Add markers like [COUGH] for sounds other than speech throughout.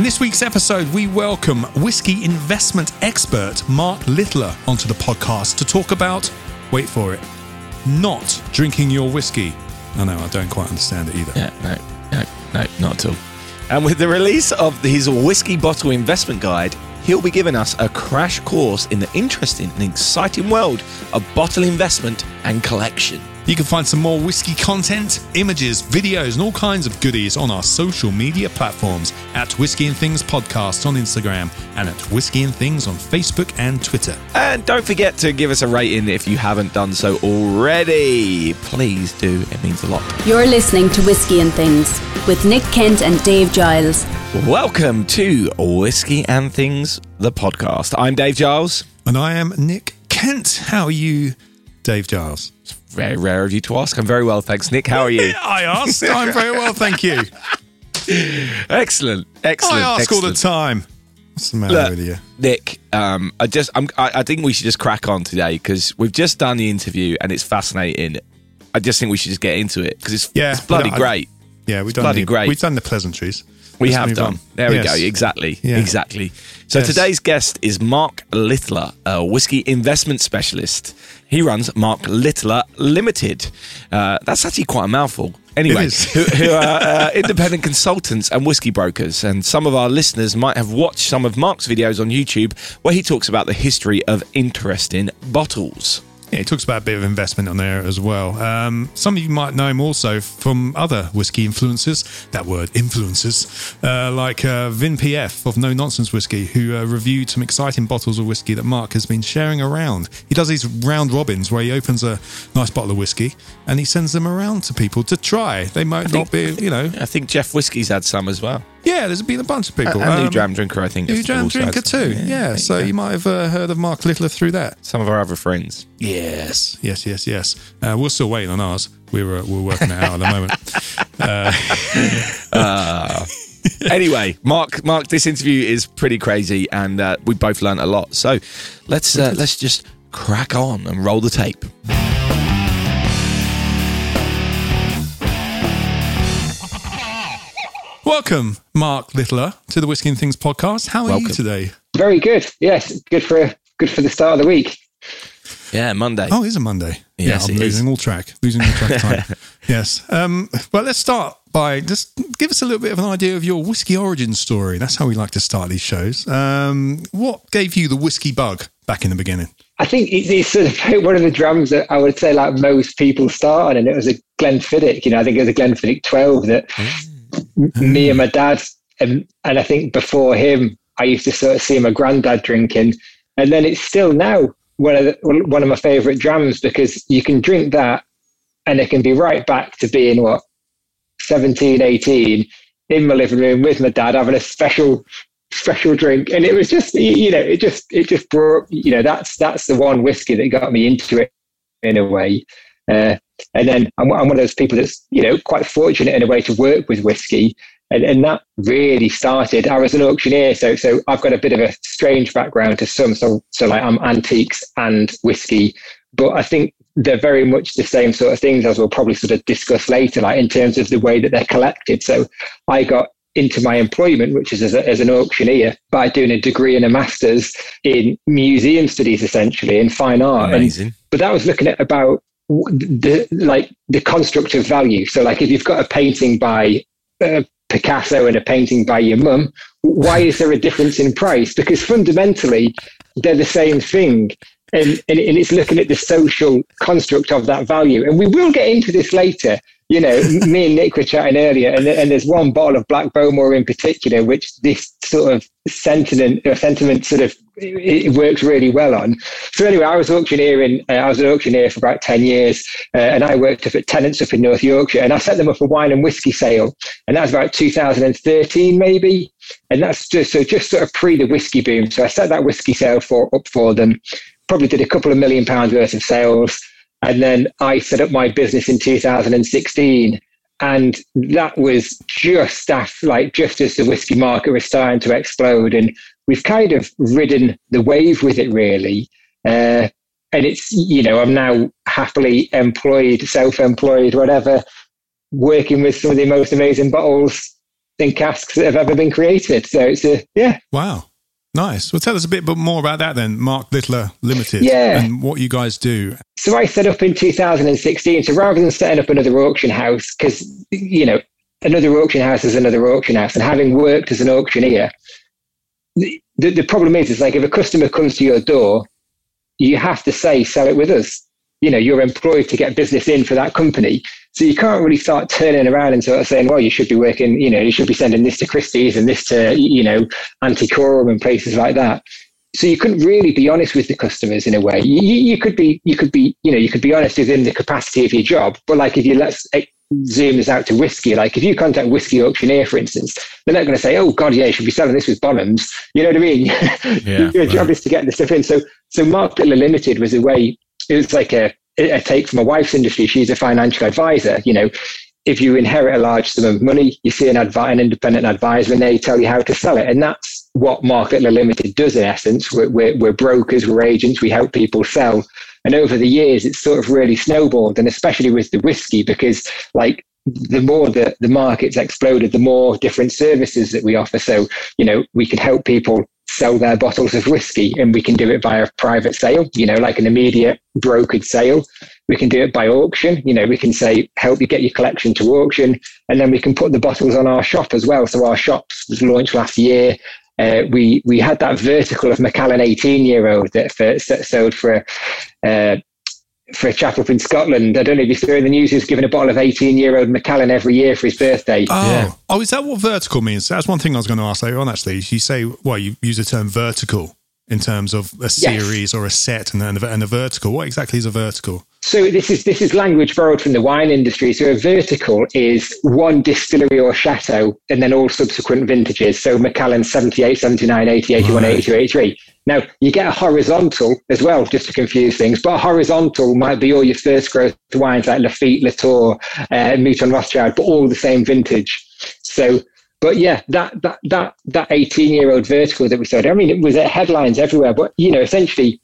In this week's episode, we welcome whiskey investment expert Mark Littler onto the podcast to talk about, wait for it, not drinking your whiskey. I know, I don't quite understand it either. Yeah, no, no, no, not at all. And with the release of his whiskey bottle investment guide, he'll be giving us a crash course in the interesting and exciting world of bottle investment and collection. You can find some more whiskey content, images, videos, and all kinds of goodies on our social media platforms at Whiskey and Things Podcast on Instagram and at Whiskey and Things on Facebook and Twitter. And don't forget to give us a rating if you haven't done so already. Please do, it means a lot. You're listening to Whiskey and Things with Nick Kent and Dave Giles. Welcome to Whiskey and Things, the podcast. I'm Dave Giles. And I am Nick Kent. How are you, Dave Giles? Very rare of you to ask. I'm very well, thanks, Nick. How are you? [LAUGHS] I asked. I'm very well, thank you. [LAUGHS] excellent, excellent. I ask excellent. all the time. What's the matter Look, with you? Nick, um, I just, I'm, I, I think we should just crack on today because we've just done the interview and it's fascinating. I just think we should just get into it because it's, Yeah, it's bloody I- great. Yeah, we've done bloody the, great. We've done the pleasantries. We Let's have done. on. There we go. Exactly. Yeah. Exactly. So Yes. today's guest is Mark Littler, a whiskey investment specialist. He runs Mark Littler Limited. Uh, that's actually quite a mouthful. Anyway, who, who are uh, independent consultants and whiskey brokers. And some of our listeners might have watched some of Mark's videos on YouTube where he talks about the history of interesting bottles. Yeah, he talks about a bit of investment on there as well. Um, some of you might know him also from other whiskey influencers. That word, influencers, uh, like uh, Vin PF of No Nonsense Whiskey, who uh, reviewed some exciting bottles of whiskey that Mark has been sharing around. He does these round robins where he opens a nice bottle of whiskey and he sends them around to people to try. They might not be, you know. I think Jeff Whiskey's had some as well. Yeah, there's been a bunch of people. And New Um, Dram Drinker, I think. New Dram Drinker too. Yeah, there so go. you might have uh, heard of Mark Littler through that. Some of our other friends. Yes, yes, yes, yes. Uh, we're still waiting on ours. We're uh, we're working it out at the moment. [LAUGHS] anyway, Mark, Mark, this interview is pretty crazy, and uh, we both learned a lot. So let's uh, let's just crack on and roll the tape. Welcome, Mark Littler, to the Whiskey and Things podcast. How are you today? Very good. Yes, good for good for the start of the week. Yeah, Monday. Oh, it is a Monday. Yes, yeah, I'm it is. losing all track. Losing all track time. [LAUGHS] yes. Um, well, let's start by just give us a little bit of an idea of your whiskey origin story. That's how we like to start these shows. Um, what gave you the whiskey bug back in the beginning? I think it's, it's sort of [LAUGHS] one of the drams that I would say like most people start on, and it was a Glenfiddich. You know, I think it was a Glenfiddich 12 that m- me and my dad, and, and I think before him, I used to sort of see my granddad drinking, and then it's still now one of the, one of my favourite drams because you can drink that, and it can be right back to being what 17, 18 in my living room with my dad having a special special drink. And it was just you know it just it just brought you know that's that's the one whiskey that got me into it in a way uh, and then I'm, I'm one of those people that's you know quite fortunate in a way to work with whiskey and, and that really started i was an auctioneer so so i've got a bit of a strange background to some so so like i'm antiques and whiskey but i think they're very much the same sort of things as we'll probably sort of discuss later like in terms of the way that they're collected so i got into my employment, which is as, a, as an auctioneer, by doing a degree and a master's in museum studies, essentially in fine art. And- Amazing. but that was looking at about the like the construct of value. So, like if you've got a painting by uh, Picasso and a painting by your mum, why is there a difference in price? Because fundamentally, they're the same thing. And, and, and it's looking at the social construct of that value. And we will get into this later. You know, me and Nick were chatting earlier, and, and there's one bottle of Black Bowmore in particular, which this sort of sentiment, sentiment sort of it, it works really well on. So anyway, I was auctioneering. Uh, I was an auctioneer for about ten years, uh, and I worked up at Tennants up in North Yorkshire, and I set them up a wine and whiskey sale, and that was about 2013 maybe, and that's just so just sort of pre the whiskey boom. So I set that whiskey sale for up for them, probably did a couple of million pounds worth of sales, and then I set up my business in 2016. And that was just after, like, just as the whiskey market was starting to explode. And we've kind of ridden the wave with it, really. Uh, and it's, you know, I'm now happily employed, self employed, whatever, working with some of the most amazing bottles and casks that have ever been created. So it's a yeah. Wow. Nice. Well, tell us a bit more about that then, Mark Littler Limited, Yeah. and what you guys do. So I set up in 2016. So rather than setting up another auction house, because you know another auction house is another auction house, and having worked as an auctioneer, the, the, the problem is, is like if a customer comes to your door, you have to say sell it with us. You know, you're employed to get business in for that company. So you can't really start turning around and sort of saying, well, you should be working, you know, you should be sending this to Christie's and this to, you know, Antiquorum and places like that. So you couldn't really be honest with the customers in a way. You, you could be, you could be, you know, you could be honest within the capacity of your job. But like if you let's zoom this out to whiskey, like if you contact whiskey auctioneer, for instance, they're not going to say, oh God, yeah, you should be selling this with Bonhams. You know what I mean? Yeah, [LAUGHS] your job is to get the stuff in. So, so Mark Littler Limited was a way, it was like a, a take from my wife's industry. She's a financial advisor. You know, if you inherit a large sum of money, you see an, advi- an independent advisor and they tell you how to sell it. And that's what Mark Littler Limited does in essence. We're, we're, we're brokers, we're agents, we help people sell. And over the years, it's sort of really snowballed, and especially with the whiskey, because like the more the, the market's exploded, the more different services that we offer. So, you know, we can help people sell their bottles of whiskey and we can do it via private sale, you know, like an immediate brokered sale. We can do it by auction. You know, we can say, help you get your collection to auction. And then we can put the bottles on our shop as well. So our shops was launched last year. Uh, we we had that vertical of Macallan 18 year old that for, sold for uh, for a chap up in Scotland. I don't know if you saw in the news, he was given a bottle of 18 year old Macallan every year for his birthday. Oh, Yeah. oh, is that what vertical means? That's one thing I was going to ask later on. Actually, you say, well, you use the term vertical in terms of a series or a set, and then a, and a vertical. What exactly is a vertical? So this is this is language borrowed from the wine industry. So a vertical is one distillery or chateau and then all subsequent vintages. So Macallan 78, 79, 80, 81, Right. 82, 83. Now you get a horizontal as well, just to confuse things. But a horizontal might be all your first growth wines like Lafite, Latour, uh, Mouton Rothschild, but all the same vintage. So but yeah, that that that that 18 year old vertical that we said, I mean, it was at headlines everywhere. But you know, essentially,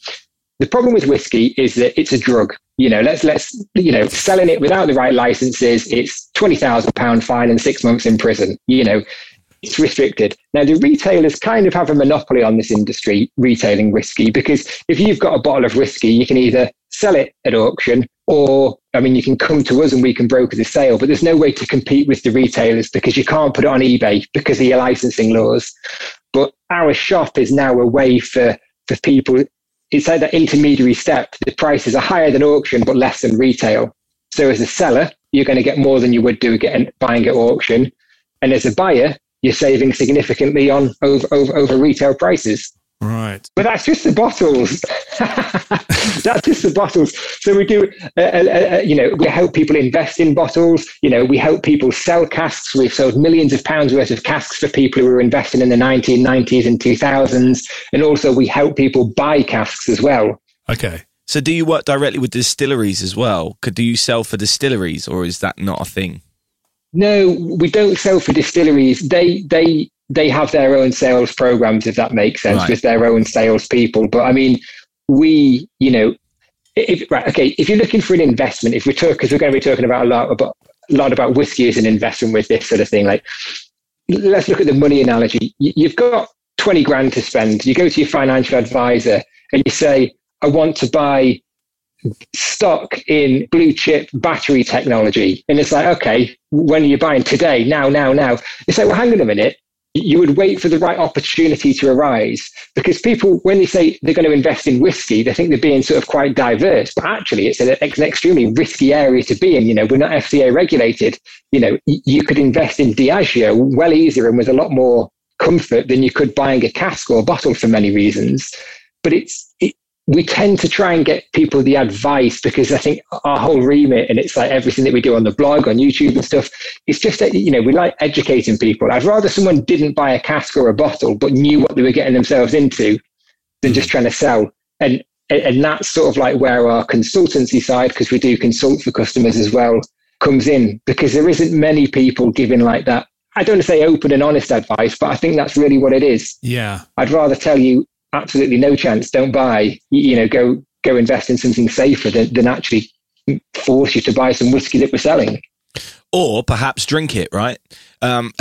the problem with whiskey is that it's a drug. You know, let's let's you know, selling it without the right licenses, it's twenty thousand pound fine and six months in prison. You know, it's restricted. Now the retailers kind of have a monopoly on this industry, retailing whiskey, because if you've got a bottle of whiskey, you can either sell it at auction or I mean you can come to us and we can broker the sale, but there's no way to compete with the retailers because you can't put it on eBay because of your licensing laws. But our shop is now a way for for people it's like that intermediary step. The prices are higher than auction, but less than retail. So as a seller, you're going to get more than you would do getting buying at auction, and as a buyer, you're saving significantly on over over, over retail prices. Right. But that's just the bottles. [LAUGHS] that's just the bottles. So we do, uh, uh, uh, you know, we help people invest in bottles. You know, we help people sell casks. We've sold millions of pounds worth of casks for people who were investing in the 1990s and 2000s. And also we help people buy casks as well. Okay. So, do you work directly with distilleries as well? Could do you sell for distilleries, or is that not a thing? No, we don't sell for distilleries. They they they have their own sales programs, if that makes sense, Right. with their own salespeople. But I mean, we, you know, if, right, okay, if you're looking for an investment, if we're talking, because we're going to be talking about a lot about a lot about whiskey as an investment with this sort of thing. Like, let's look at the money analogy. You- You've got twenty grand to spend. You go to your financial advisor and you say, "I want to buy." stock in blue chip battery technology. And it's like, okay, when are you buying today? Now, now, now. It's like, well, hang on a minute. You would wait for the right opportunity to arise because people, when they say they're going to invest in whiskey, they think they're being sort of quite diverse. But actually, it's an, an extremely risky area to be in. You know, we're not FCA regulated. You know, you could invest in Diageo well easier and with a lot more comfort than you could buying a cask or a bottle for many reasons. But it's, it, we tend to try and get people the advice because I think our whole remit and it's like everything that we do on the blog, on YouTube and stuff, it's just that, you know, we like educating people. I'd rather someone didn't buy a cask or a bottle, but knew what they were getting themselves into than just mm. trying to sell. And, and that's sort of like where our consultancy side, because we do consult for customers as well, comes in because there isn't many people giving like that. I don't want to say open and honest advice, but I think that's really what it is. Yeah. I'd rather tell you absolutely no chance, don't buy. You, know, go go invest in something safer than, than actually force you to buy some whiskey that we're selling. Or perhaps drink it, right? Um, [LAUGHS]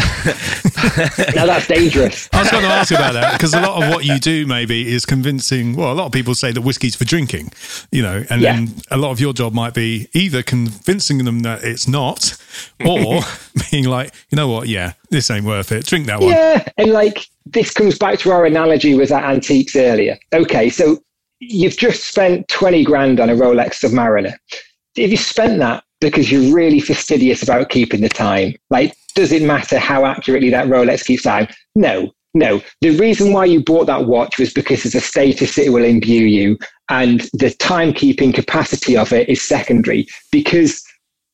now that's dangerous. I was going to ask about that because a lot of what you do maybe is convincing. Well, a lot of people say that whiskey's for drinking, you know, and Yeah. then a lot of your job might be either convincing them that it's not, or [LAUGHS] being like, you know what, yeah, this ain't worth it. Drink that one. Yeah, and like this comes back to our analogy with that antiques earlier. Okay, so you've just spent 20 grand on a Rolex Submariner. If you spent that because you're really fastidious about keeping the time, like, does it matter how accurately that Rolex keeps time? No, no. The reason why you bought that watch was because it's a status it will imbue you, and the timekeeping capacity of it is secondary because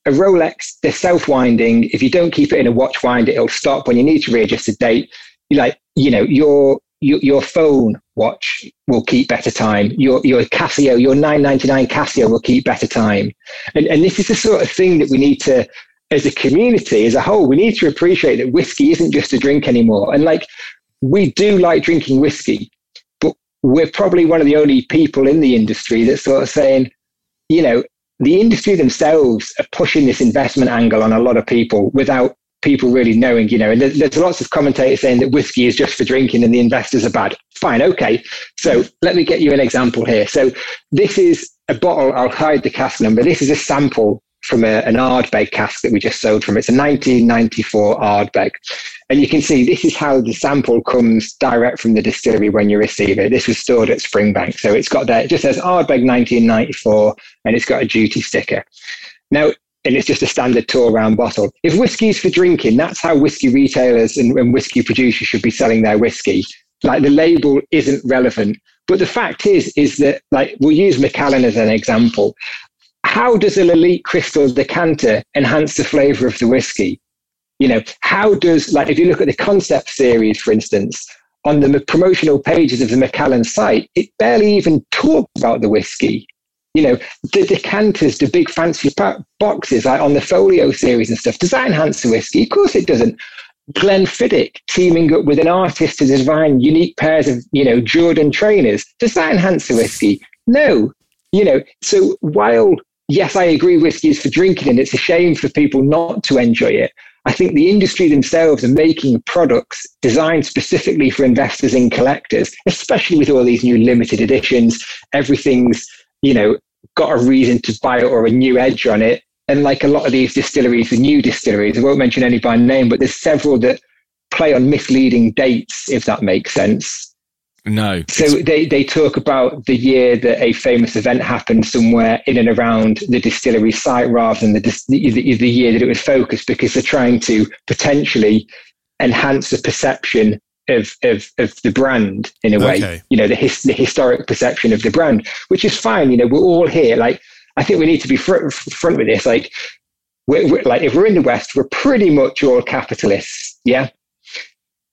a Rolex, they're self-winding. If you don't keep it in a watch wind, it'll stop when you need to readjust the date. You like, you know, your, your phone watch will keep better time. Your your Casio, your 999 Casio will keep better time. And and this is the sort of thing that we need to, as a community, as a whole, we need to appreciate that whiskey isn't just a drink anymore. And like, we do like drinking whiskey, but we're probably one of the only people in the industry that's sort of saying, you know, the industry themselves are pushing this investment angle on a lot of people without people really knowing, you know, and there's, lots of commentators saying that whiskey is just for drinking and the investors are bad. Fine, okay. So let me get you an example here. So this is a bottle, I'll hide the cask number. This is a sample from a, an Ardbeg cask that we just sold from. It's a 1994 Ardbeg. And you can see this is how the sample comes direct from the distillery when you receive it. This was stored at Springbank. So it's got there, it just says Ardbeg 1994 and it's got a duty sticker. Now, and it's just a standard tour round bottle. If whiskey is for drinking, that's how whiskey retailers and, and whiskey producers should be selling their whiskey. Like the label isn't relevant. But the fact is, is that like we'll use Macallan as an example. How does an Lalique crystal decanter enhance the flavour of the whiskey? You know, how does like if you look at the concept series, for instance, on the promotional pages of the Macallan site, it barely even talks about the whiskey you know, the decanters, the big fancy boxes like on the folio series and stuff, does that enhance the whiskey? Of course it doesn't. Glenfiddich teaming up with an artist to design unique pairs of, you know, Jordan trainers, does that enhance the whiskey? No. You know, so while, yes, I agree whiskey is for drinking and it's a shame for people not to enjoy it, I think the industry themselves are making products designed specifically for investors and collectors, especially with all these new limited editions. Everything's you know, got a reason to buy it or a new edge on it. And like a lot of these distilleries, the new distilleries, I won't mention any by name, but there's several that play on misleading dates, if that makes sense. no. So they, they talk about the year that a famous event happened somewhere in and around the distillery site rather than the, the, the the year that it was focused because they're trying to potentially enhance the perception of, of, of the brand in a way, Okay. you know, the, his, the historic perception of the brand, which is fine. You know, we're all here. Like, I think we need to be fr- front with this. Like, we're, we're, like if we're in the West, we're pretty much all capitalists. Yeah.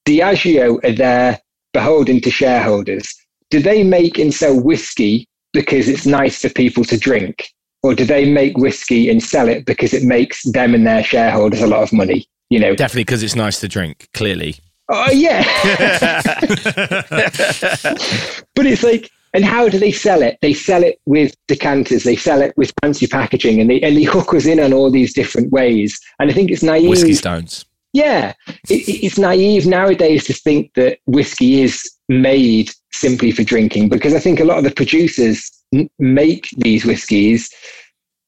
Diageo are there beholden to shareholders. Do they make and sell whiskey because it's nice for people to drink? Or do they make whiskey and sell it because it makes them and their shareholders a lot of money? You know, Definitely because it's nice to drink, clearly. Oh yeah. [LAUGHS] but it's like, and how do they sell it? They sell it with decanters. They sell it with fancy packaging, and they and they hook us in on all these different ways. And I think it's naive. Whiskey stones. Yeah, it, it- it's naive nowadays to think that whiskey is made simply for drinking because I think a lot of the producers n- make these whiskies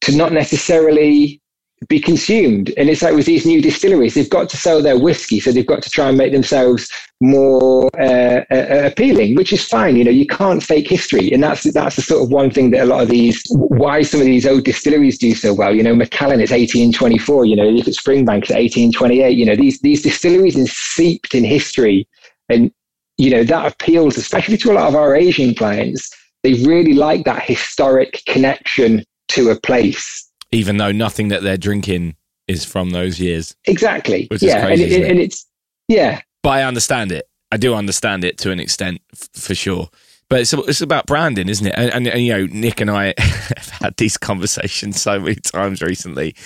to not necessarily be consumed. And it's like with these new distilleries, they've got to sell their whiskey, so they've got to try and make themselves more uh, uh, appealing, which is fine. You know, you can't fake history, and that's that's the sort of one thing that a lot of these, why some of these old distilleries do so well. You know, Macallan is 1824. You know, look at Springbank it's 1828. You know, these these distilleries are seeped in history, and you know that appeals especially to a lot of our Asian clients. They really like that historic connection to a place. Even though nothing that they're drinking is from those years. Exactly. Yeah, crazy, and, it, it? and it's yeah, But I understand it. I do understand it to an extent, f- for sure. But it's it's about branding, isn't it? And, and, and you know, Nick and I [LAUGHS] have had these conversations so many times recently.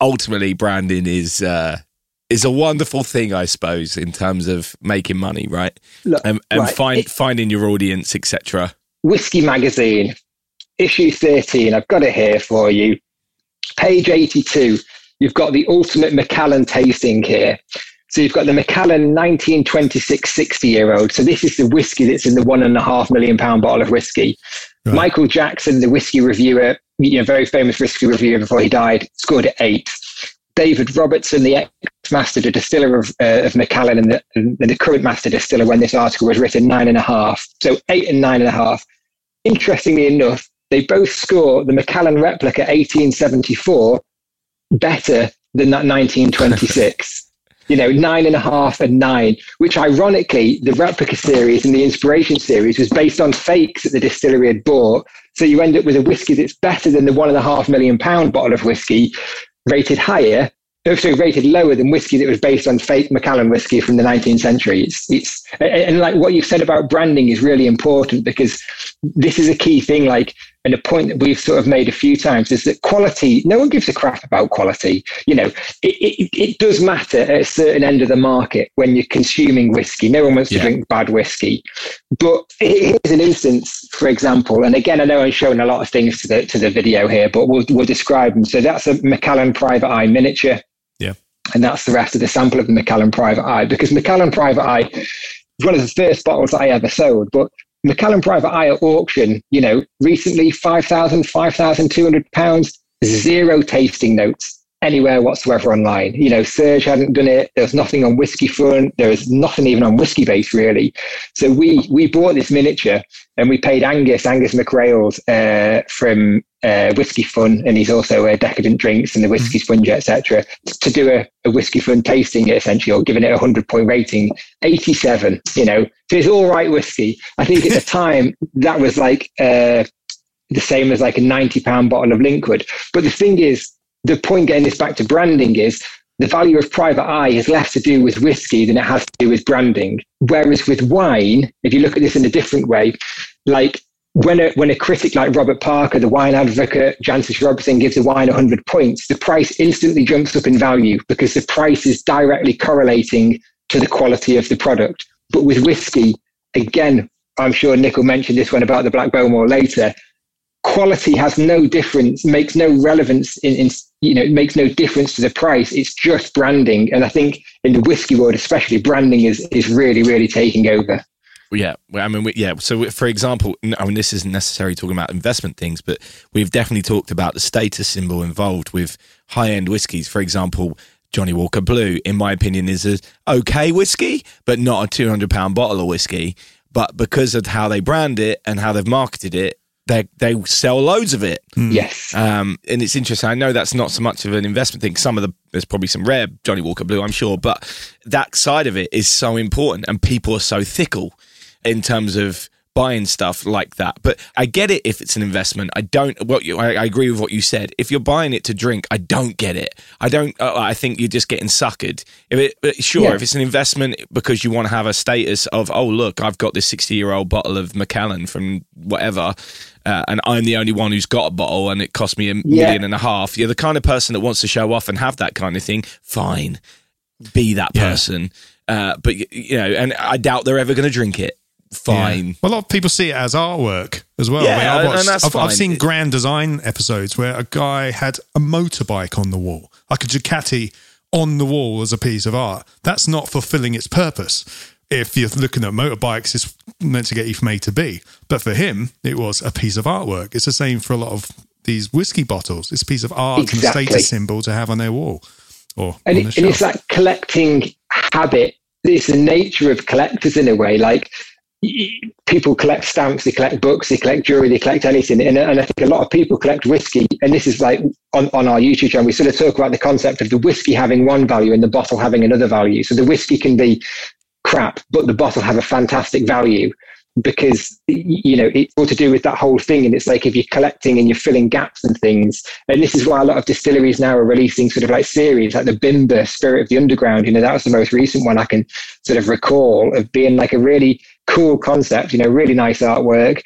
Ultimately, branding is uh, is a wonderful thing, I suppose, in terms of making money, right? Look, And, and right, find it- finding your audience, etc. Whiskey Magazine, issue 13. I've got it here for you. Page 82. you've got the ultimate Macallan tasting here. So you've got the Macallan 1926 60 year old. So this is the whiskey that's in the one and a half million pound bottle of whiskey. Right. Michael Jackson, the whiskey reviewer, you know, very famous whiskey reviewer before he died, scored at eight. David Robertson, the ex-master distiller of, uh, of Macallan and the, and the current master distiller when this article was written, nine and a half. So eight and nine and a half. Interestingly enough, they both score the Macallan replica 1874 better than that 1926. [LAUGHS] you know, nine and a half and nine, which ironically, the replica series and the inspiration series was based on fakes that the distillery had bought. So you end up with a whiskey that's better than the one and a half million pound bottle of whiskey, rated higher, oh, also rated lower than whiskey that was based on fake Macallan whiskey from the 19th century. It's, it's and like what you've said about branding is really important because this is a key thing. Like, and a point that we've sort of made a few times is that quality. No one gives a crap about quality. You know, it, it, it does matter at a certain end of the market when you're consuming whiskey. No one wants yeah. to drink bad whiskey. But here's an instance, for example, and again, I know I'm showing a lot of things to the to the video here, but we'll we'll describe them. So that's a Macallan Private Eye miniature. Yeah. And that's the rest of the sample of the Macallan Private Eye because Macallan Private Eye is one of the first bottles I ever sold. But Macallan Private Eye at auction, you know, recently 5,000, 5,200 pounds, zero tasting notes anywhere whatsoever online. You know, Serge hadn't done it. There was nothing on Whiskey Fun. There was nothing even on Whiskey Base really. So we we bought this miniature and we paid Angus Angus MacRaild uh, from uh, Whiskey Fun, and he's also a Decadent Drinks and the Whiskey mm-hmm. Sponge, etc., to do a, a Whiskey Fun tasting it essentially, or giving it a hundred point rating, eighty seven. You know, so it's all right whiskey. I think at the [LAUGHS] time that was like. Uh, the same as like a 90 pound bottle of Linkwood. But the thing is, the point getting this back to branding is the value of private eye has less to do with whiskey than it has to do with branding. Whereas with wine, if you look at this in a different way, like when a, when a critic like Robert Parker, the wine advocate, Jancis Robinson gives a wine 100 points, the price instantly jumps up in value because the price is directly correlating to the quality of the product. But with whiskey, again, I'm sure Nick will mention this one about the Black Bowmore later quality has no difference, makes no relevance in, in, you know, it makes no difference to the price. It's just branding. And I think in the whiskey world, especially branding is, is really, really taking over. Yeah, I mean, yeah. So, for example, I mean, this isn't necessarily talking about investment things, but we've definitely talked about the status symbol involved with high-end whiskies. For example, Johnnie Walker Blue, in my opinion, is a okay whiskey, but not a two hundred pound bottle of whiskey. But because of how they brand it and how they've marketed it, they they sell loads of it. Hmm. Yes, um, and it's interesting. I know that's not so much of an investment thing. Some of the there's probably some rare Johnnie Walker Blue, I'm sure, but that side of it is so important, and people are so fickle in terms of buying stuff like that. But I get it if it's an investment. I don't. What you, I, I, agree with what you said. If you're buying it to drink, I don't get it. I don't. Uh, I think you're just getting suckered. If it, sure, yeah. if it's an investment because you want to have a status of, oh look, I've got this 60 year old bottle of Macallan from whatever. Uh, and I'm the only one who's got a bottle, and it cost me a yeah. million and a half. You're the kind of person that wants to show off and have that kind of thing. Fine, be that person. Yeah. Uh, but you know, and I doubt they're ever going to drink it fine. Yeah. Well, a lot of people see it as artwork as well. Yeah, I mean, watched, and that's I've, fine. I've seen grand design episodes where a guy had a motorbike on the wall, like a Ducati on the wall as a piece of art. That's not fulfilling its purpose. If you're looking at motorbikes, it's meant to get you from A to B. But for him, it was a piece of artwork. It's the same for a lot of these whiskey bottles. It's a piece of art exactly. and a status symbol to have on their wall. Or and, it, and it's that collecting habit. It's the nature of collectors in a way. Like people collect stamps, they collect books, they collect jewelry, they collect anything. And, and, I think a lot of people collect whiskey. And this is like on, on our YouTube channel, we sort of talk about the concept of the whiskey having one value and the bottle having another value. So the whiskey can be crap, but the bottle have a fantastic value because you know it's all to do with that whole thing and it's like if you're collecting and you're filling gaps and things and this is why a lot of distilleries now are releasing sort of like series like the bimber spirit of the underground you know that was the most recent one i can sort of recall of being like a really cool concept, you know, really nice artwork,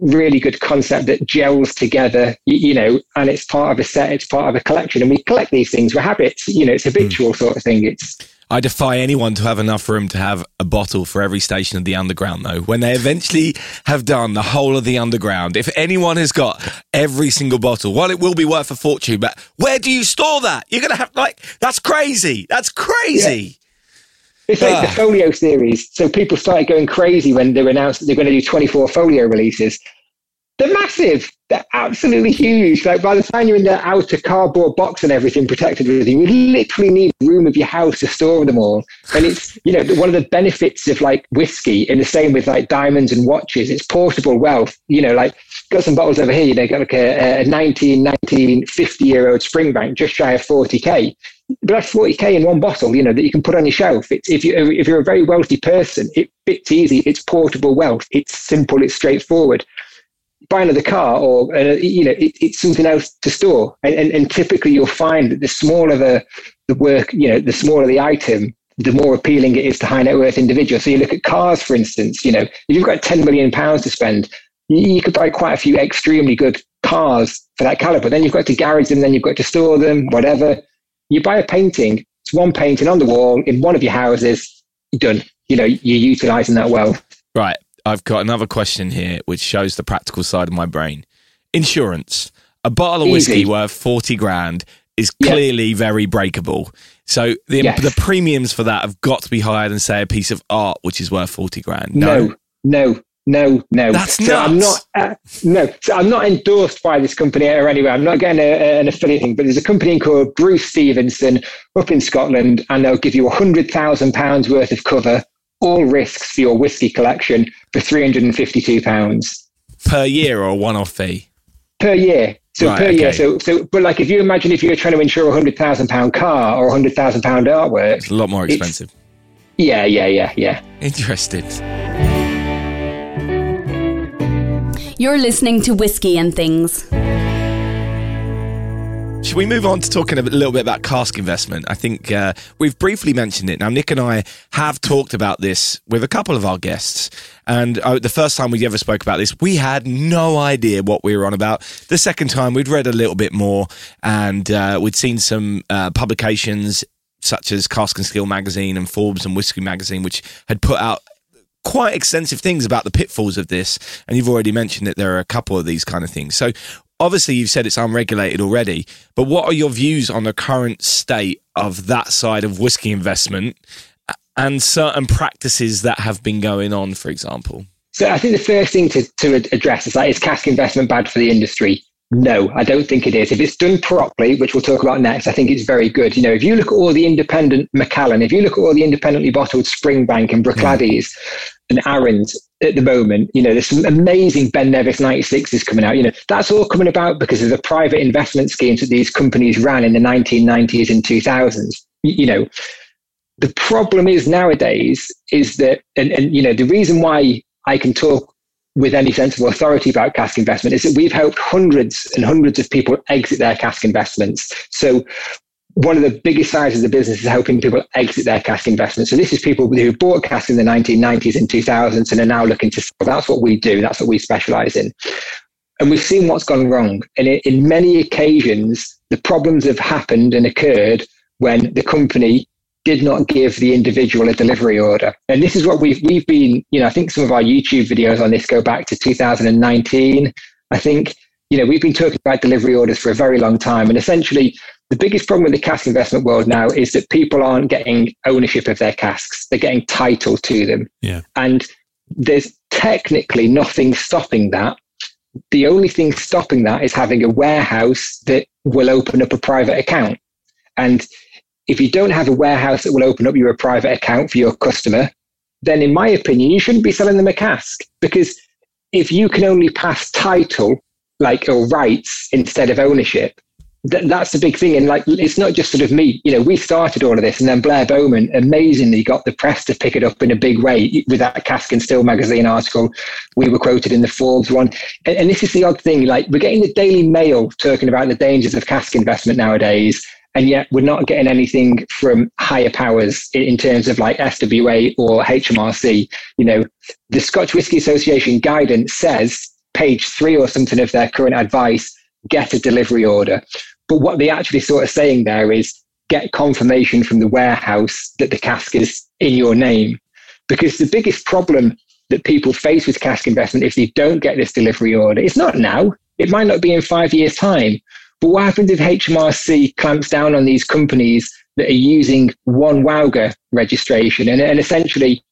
really good concept that gels together, you, you, know, and it's part of a set, it's part of a collection. And we collect these things, we're habits, you know, it's habitual mm. sort of thing. It's I defy anyone to have enough room to have a bottle for every station of the underground, though. When they eventually have done the whole of the underground, if anyone has got every single bottle, well, it will be worth a fortune, but where do you store that? You're going to have, like, that's crazy. That's crazy. It's like the Ah. folio series. So people started going crazy when they announced that they're going to do 24 folio releases. They're massive. They're absolutely huge. Like by the time you're in the outer cardboard box and everything protected with you, you literally need room of your house to store them all. And it's, you know, one of the benefits of like whiskey and the same with like diamonds and watches, it's portable wealth. You know, like got some bottles over here, you know, got like a, a 19, 19, 50 year old Springbank just shy of 40k but that's 40k in one bottle, you know, that you can put on your shelf. It's, if you if you're a very wealthy person, it fits easy. It's portable wealth. It's simple. It's straightforward. Buy another car, or uh, you know, it, it's something else to store. And, and and typically, you'll find that the smaller the the work, you know, the smaller the item, the more appealing it is to high net worth individuals. So you look at cars, for instance. You know, if you've got 10 million pounds to spend, you, could buy quite a few extremely good cars for that caliber. Then you've got to garage them, then you've got to store them, whatever you buy a painting, it's one painting on the wall in one of your houses, you're done. You know, you're utilizing that well. Right. I've got another question here, which shows the practical side of my brain. Insurance. A bottle of whiskey worth 40 grand is clearly very breakable. So the, Yes. the premiums for that have got to be higher than, say, a piece of art, which is worth 40 grand. No, no, no, no. no. That's so I'm not. Uh, no, so I'm not endorsed by this company or anywhere. I'm not getting a, an affiliate thing. But there's a company called Bruce Stevenson up in Scotland, and they'll give you a hundred thousand pounds worth of cover, all risks for your whiskey collection for three hundred and fifty-two pounds. Per year or one off fee. per year. So Right, per year. So so but like if you imagine if you were trying to insure a hundred thousand pound car or a hundred thousand pound artwork, It's a lot more expensive. yeah, yeah, yeah, yeah. Interested. You're listening to Whiskey and Things. Should we move on to talking a little bit about cask investment? I think uh, we've briefly mentioned it. Now, Nick and I have talked about this with a couple of our guests. And uh, the first time we ever spoke about this, we had no idea what we were on about. The second time, we'd read a little bit more and uh, we'd seen some uh, publications such as Cask and Still magazine and Forbes and Whiskey magazine, which had put out quite extensive things about the pitfalls of this. And you've already mentioned that there are a couple of these kind of things. So obviously you've said it's unregulated already, but what are your views on the current state of that side of whiskey investment and certain practices that have been going on, for example? So I think the first thing to, to address is like is cask investment bad for the industry? No, I don't think it is. If it's done properly, which we'll talk about next, I think it's very good. You know, if you look at all the independent Macallan, if you look at all the independently bottled Springbank and Bruichladdich and Arran's at the moment, you know, there's some amazing Ben Nevis 96s coming out. You know, that's all coming about because of the private investment schemes that these companies ran in the 1990s and 2000s. Y- You know, the problem is nowadays is that, and, and you know, the reason why I can talk with any sense of authority about cask investment is that we've helped hundreds and hundreds of people exit their cask investments. So one of the biggest sides of the business is helping people exit their cask investments. So this is people who bought cask in the 1990s and 2000s and are now looking to sell. That's what we do. That's what we specialize in. And we've seen what's gone wrong. And in, in many occasions, the problems have happened and occurred when the company did not give the individual a delivery order. And this is what we've we've been, you know, I think some of our YouTube videos on this go back to 2019. I think, you know, we've been talking about delivery orders for a very long time. And essentially the biggest problem with the cask investment world now is that people aren't getting ownership of their casks. They're getting title to them. Yeah. And there's technically nothing stopping that. The only thing stopping that is having a warehouse that will open up a private account. And if you don't have a warehouse that will open up your private account for your customer, then in my opinion, you shouldn't be selling them a cask because if you can only pass title, like or rights instead of ownership, th- that's the big thing. And like, it's not just sort of me. You know, we started all of this, and then Blair Bowman amazingly got the press to pick it up in a big way with that Cask and Still magazine article. We were quoted in the Forbes one, and, and this is the odd thing. Like, we're getting the Daily Mail talking about the dangers of cask investment nowadays and yet we're not getting anything from higher powers in, terms of like SWA or HMRC. You know, the Scotch Whisky Association guidance says page three or something of their current advice, get a delivery order. But what they actually sort of saying there is get confirmation from the warehouse that the cask is in your name. Because the biggest problem that people face with cask investment if they don't get this delivery order, it's not now. It might not be in five years' time. But what happens if HMRC clamps down on these companies that are using one WOWGR registration? And, and essentially,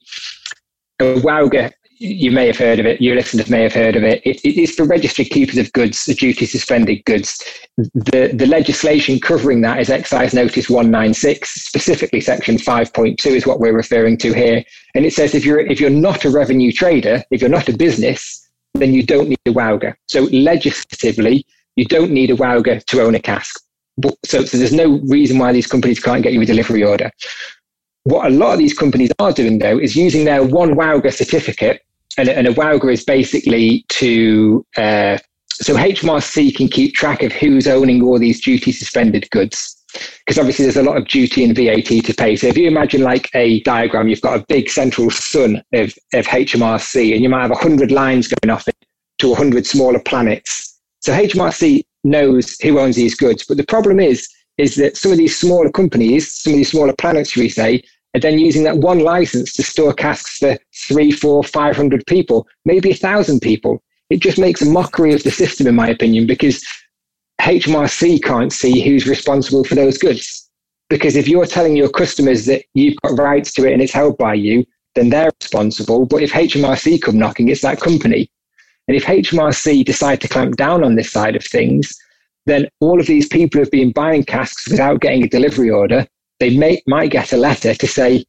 a WOWGR you may have heard of it, your listeners may have heard of it. it. It's the registry keepers of goods, the duty suspended goods. The, the legislation covering that is Excise Notice 196, specifically Section 5.2 is what we're referring to here. And it says if you're, if you're not a revenue trader, if you're not a business, then you don't need a WOWGR. So legislatively, you don't need a WOWGR to own a cask. But, so, so there's no reason why these companies can't get you a delivery order. What a lot of these companies are doing though is using their one WOWGR certificate and, and a WOWGR is basically to uh, so HMRC can keep track of who's owning all these duty suspended goods because obviously there's a lot of duty and VAT to pay. So if you imagine like a diagram, you've got a big central sun of, of HMRC and you might have 100 lines going off it to 100 smaller planets. So HMRC knows who owns these goods. But the problem is, is that some of these smaller companies, some of these smaller planets, we say, and then using that one license to store casks for three, four, five hundred people, maybe a thousand people. It just makes a mockery of the system, in my opinion, because HMRC can't see who's responsible for those goods. Because if you're telling your customers that you've got rights to it and it's held by you, then they're responsible. But if HMRC come knocking, it's that company. And if HMRC decide to clamp down on this side of things, then all of these people who've been buying casks without getting a delivery order they may, might get a letter to say,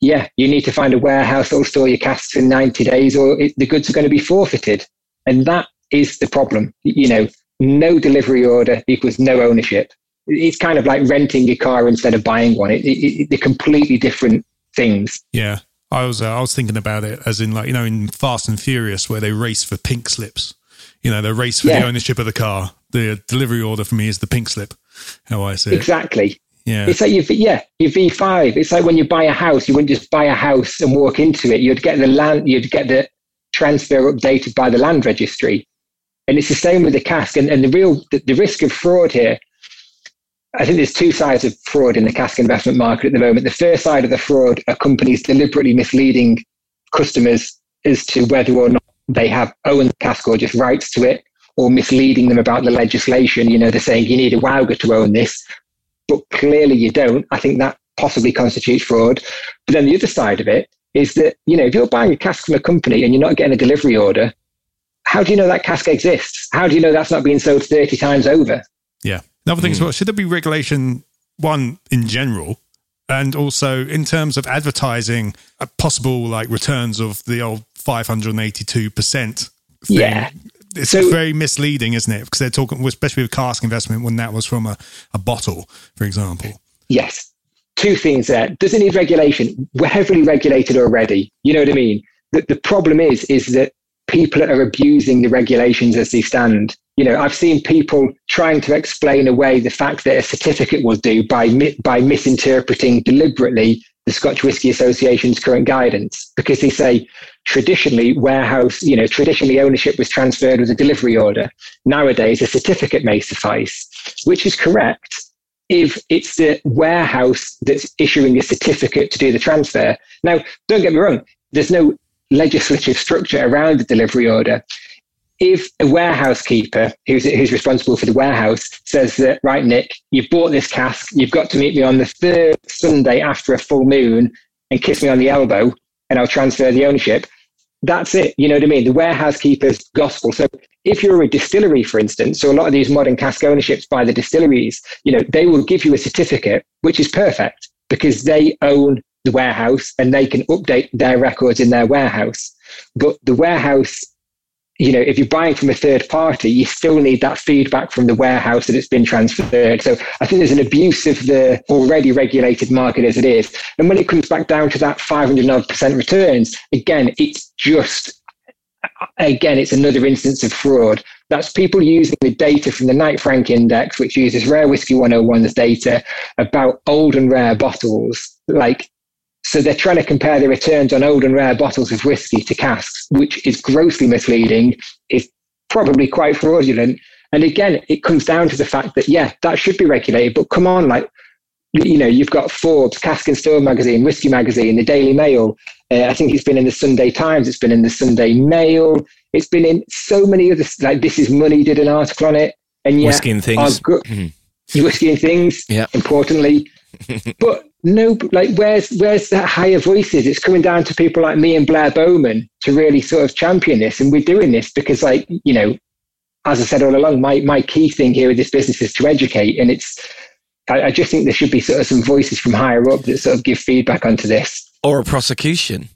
yeah, you need to find a warehouse or store your casks in 90 days or it, the goods are going to be forfeited. And that is the problem. You know, no delivery order equals no ownership. It's kind of like renting a car instead of buying one. It, it, they're completely different things. Yeah. I was uh, I was thinking about it as in like you know in Fast and Furious where they race for pink slips. You know, they race for yeah. the ownership of the car. The delivery order for me is the pink slip. How I see it. Exactly. Yeah. It's like yeah, your V5. It's like when you buy a house, you wouldn't just buy a house and walk into it. You'd get the land, you'd get the transfer updated by the land registry. And it's the same with the cask. And, and the real the, the risk of fraud here, I think there's two sides of fraud in the cask investment market at the moment. The first side of the fraud are companies deliberately misleading customers as to whether or not they have owned the cask or just rights to it, or misleading them about the legislation. You know, they're saying you need a WOWGR to own this, but clearly you don't, I think that possibly constitutes fraud. But then the other side of it is that, you know, if you're buying a cask from a company and you're not getting a delivery order, how do you know that cask exists? How do you know that's not being sold 30 times over? Yeah. Another thing mm. as well, should there be regulation, one, in general, and also in terms of advertising possible like returns of the old 582% thing. Yeah it's so, very misleading, isn't it? Because they're talking, especially with cask investment, when that was from a, a bottle, for example. Yes. Two things there. Does it need regulation? We're heavily regulated already. You know what I mean? The, the problem is, is that people are abusing the regulations as they stand. You know, I've seen people trying to explain away the fact that a certificate will do by by misinterpreting deliberately the Scotch Whisky Association's current guidance because they say traditionally warehouse, you know, traditionally ownership was transferred with a delivery order. Nowadays, a certificate may suffice, which is correct if it's the warehouse that's issuing a certificate to do the transfer. Now, don't get me wrong, there's no legislative structure around the delivery order if a warehouse keeper who's, who's responsible for the warehouse says that, right, Nick, you've bought this cask, you've got to meet me on the third Sunday after a full moon and kiss me on the elbow and I'll transfer the ownership, that's it. You know what I mean? The warehouse keeper's gospel. So if you're a distillery, for instance, so a lot of these modern cask ownerships by the distilleries, you know, they will give you a certificate, which is perfect because they own the warehouse and they can update their records in their warehouse. But the warehouse you know, if you're buying from a third party, you still need that feedback from the warehouse that it's been transferred. So I think there's an abuse of the already regulated market as it is. And when it comes back down to that 500 odd percent returns, again, it's just, again, it's another instance of fraud. That's people using the data from the Knight Frank Index, which uses Rare Whiskey 101's data about old and rare bottles. Like so they're trying to compare the returns on old and rare bottles of whiskey to casks, which is grossly misleading, is probably quite fraudulent. And again, it comes down to the fact that, yeah, that should be regulated, but come on, like, you know, you've got Forbes, Cask and Still magazine, Whiskey magazine, the Daily Mail. Uh, I think it's been in the Sunday Times. It's been in the Sunday Mail. It's been in so many other like This Is Money did an article on it, and yeah, Whiskey and things. Mm-hmm. Whiskey and things. Yeah. Importantly, [LAUGHS] but no, like where's where's that higher voices? It's coming down to people like me and Blair Bowman to really sort of champion this, and we're doing this because, like you know, as I said all along, my my key thing here with this business is to educate, and it's I, I just think there should be sort of some voices from higher up that sort of give feedback onto this. Or a prosecution.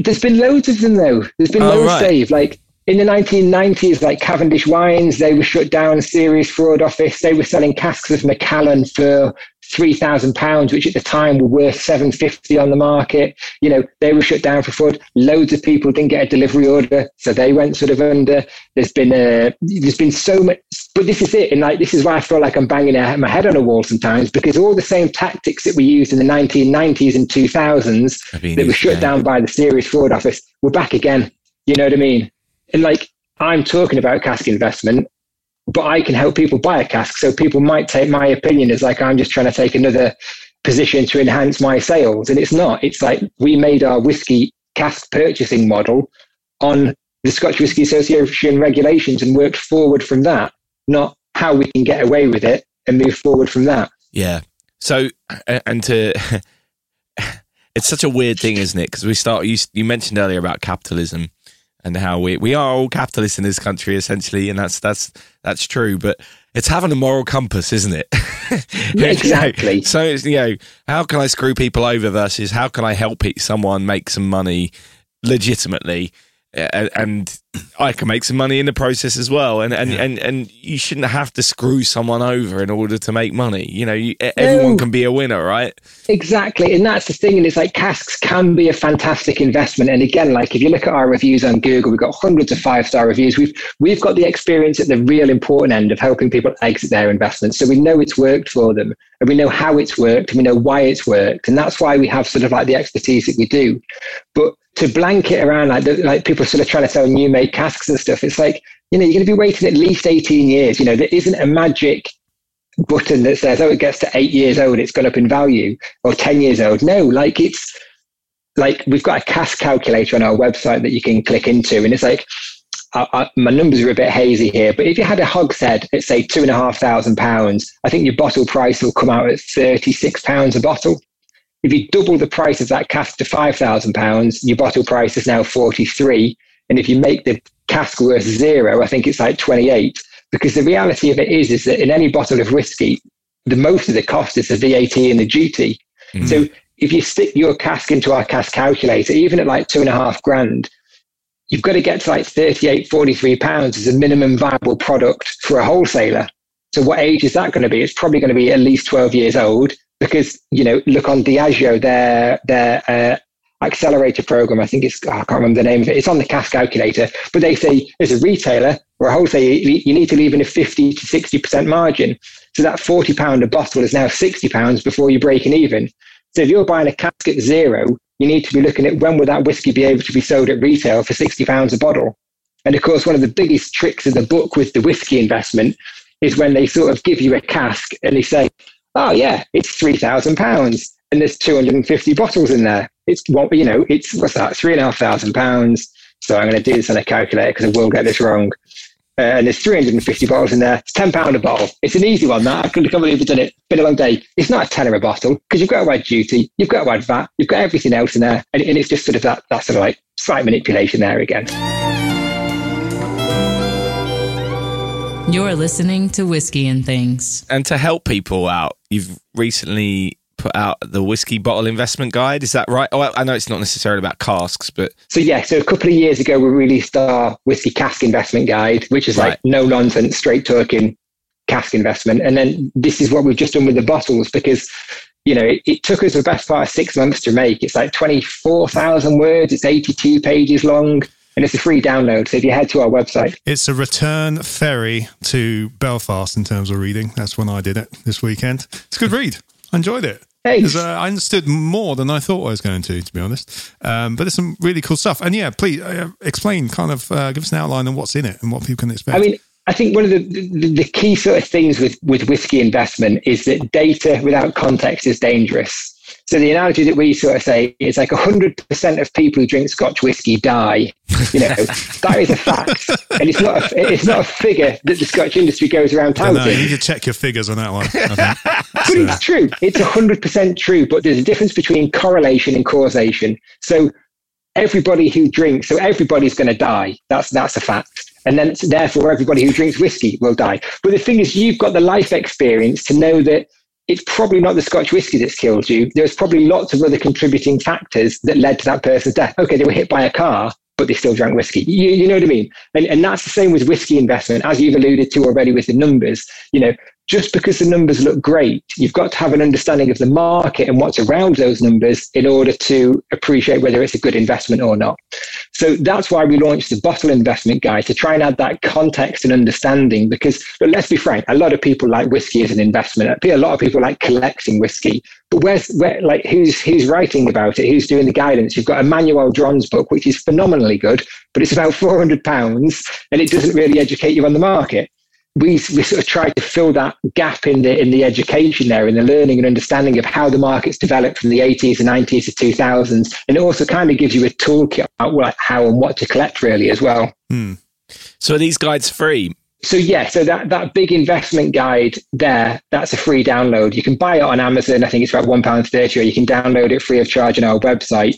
There's been loads of them though. There's been oh, loads right. saved. Like in the 1990s, like Cavendish Wines, they were shut down, serious fraud office. They were selling casks of Macallan for three thousand pounds, which at the time were worth seven fifty on the market. You know, they were shut down for fraud. Loads of people didn't get a delivery order, so they went sort of under. There's been a, there's been so much, but this is it, and like this is why I feel like I'm banging my head on a wall sometimes because all the same tactics that we used in the 1990s and 2000s that were shut down by the serious fraud office, we're back again. You know what I mean? And like I'm talking about cask investment but I can help people buy a cask. So people might take my opinion as like I'm just trying to take another position to enhance my sales. And it's not. It's like we made our whiskey cask purchasing model on the Scotch Whisky Association regulations and worked forward from that, not how we can get away with it and move forward from that. Yeah. So, and to, [LAUGHS] it's such a weird thing, isn't it? Because we start, you, you mentioned earlier about capitalism and how we we are all capitalists in this country essentially, and that's that's that's true. But it's having a moral compass, isn't it? [LAUGHS] Yeah, exactly. so it's you know, how can I screw people over versus how can I help someone make some money legitimately? and I can make some money in the process as well. And and, yeah. and and you shouldn't have to screw someone over in order to make money. You know, you, everyone no. can be a winner, right? Exactly, and that's the thing. And it's like casks can be a fantastic investment. And again, like if you look at our reviews on Google, we've got hundreds of five star reviews. We've we've got the experience at the real important end of helping people exit their investments, so we know it's worked for them, and we know how it's worked, and we know why it's worked, and that's why we have sort of like the expertise that we do. But to blanket around like the, like people sort of trying to sell new made casks and stuff. It's like you know you're going to be waiting at least 18 years. You know there isn't a magic button that says oh it gets to eight years old it's gone up in value or 10 years old. No, like it's like we've got a cask calculator on our website that you can click into, and it's like. I, I, my numbers are a bit hazy here, but if you had a hogshead at say two and a half thousand pounds, I think your bottle price will come out at thirty six pounds a bottle. If you double the price of that cask to £5,000, your bottle price is now 43. And if you make the cask worth zero, I think it's like 28. Because the reality of it is, is that in any bottle of whiskey, the most of the cost is the VAT and the duty. Mm-hmm. So if you stick your cask into our cask calculator, even at like two and a half grand, you've got to get to like 38, 43 pounds as a minimum viable product for a wholesaler. So what age is that going to be? It's probably going to be at least 12 years old because you know look on Diageo their their uh, accelerator program. I think it's I can't remember the name of it. It's on the cask calculator, but they say as a retailer or a wholesaler, you need to leave in a fifty to sixty percent margin. So that forty pound a bottle is now sixty pounds before you're breaking even. So if you're buying a cask at zero, you need to be looking at when would that whiskey be able to be sold at retail for sixty pounds a bottle. And of course, one of the biggest tricks of the book with the whiskey investment is when they sort of give you a cask and they say, oh yeah, it's three thousand pounds, and there's two hundred and fifty bottles in there. It's what you know. It's what's that? Three and a half thousand pounds. So I'm going to do this on a calculator because I will get this wrong. Uh, and there's 350 bottles in there. It's ten pound a bottle. It's an easy one. That I can't believe I've done it. Been a long day. It's not a tenner a bottle because you've got to add duty, you've got to add VAT, you've got everything else in there, and, and it's just sort of that that sort of like slight manipulation there again. You're listening to Whiskey and Things. And to help people out, you've recently put out the whiskey bottle investment guide. Is that right? Oh, I know it's not necessarily about casks, but so yeah. So a couple of years ago, we released our whiskey cask investment guide, which is right. like no nonsense, straight talking cask investment. And then this is what we've just done with the bottles because you know it, it took us the best part of six months to make. It's like twenty four thousand words. It's eighty two pages long and it's a free download. So if you head to our website, it's a return ferry to Belfast in terms of reading. That's when I did it this weekend. It's a good read. I enjoyed it. Hey, uh, I understood more than I thought I was going to, to be honest. Um, but there's some really cool stuff. And yeah, please uh, explain, kind of, uh, give us an outline on what's in it and what people can expect. I mean, I think one of the, the, the key sort of things with, with whiskey investment is that data without context is dangerous. So the analogy that we sort of say is like 100% of people who drink Scotch whiskey die. You know, [LAUGHS] that is a fact. And it's not a, it's not a figure that the Scotch industry goes around touting. No, you need to check your figures on that one. [LAUGHS] but so. it's true. It's 100% true. But there's a difference between correlation and causation. So everybody who drinks, so everybody's going to die. That's, that's a fact. And then therefore everybody who drinks whiskey will die. But the thing is, you've got the life experience to know that it's probably not the Scotch whiskey that's killed you. There's probably lots of other contributing factors that led to that person's death. Okay, they were hit by a car, but they still drank whiskey. You, you know what I mean? And, and that's the same with whiskey investment, as you've alluded to already with the numbers. You know, just because the numbers look great, you've got to have an understanding of the market and what's around those numbers in order to appreciate whether it's a good investment or not. So that's why we launched the bottle investment guide to try and add that context and understanding. Because but let's be frank, a lot of people like whiskey as an investment. A lot of people like collecting whiskey. But where's where like who's who's writing about it? Who's doing the guidance? You've got Emmanuel Dron's book, which is phenomenally good, but it's about four hundred pounds, and it doesn't really educate you on the market we, we sort of tried to fill that gap in the in the education there, in the learning and understanding of how the markets developed from the 80s and 90s to 2000s, and it also kind of gives you a toolkit about what, how and what to collect really as well. Hmm. So are these guides free? So yeah, so that that big investment guide there, that's a free download. You can buy it on Amazon. I think it's about one pound thirty, or you can download it free of charge on our website.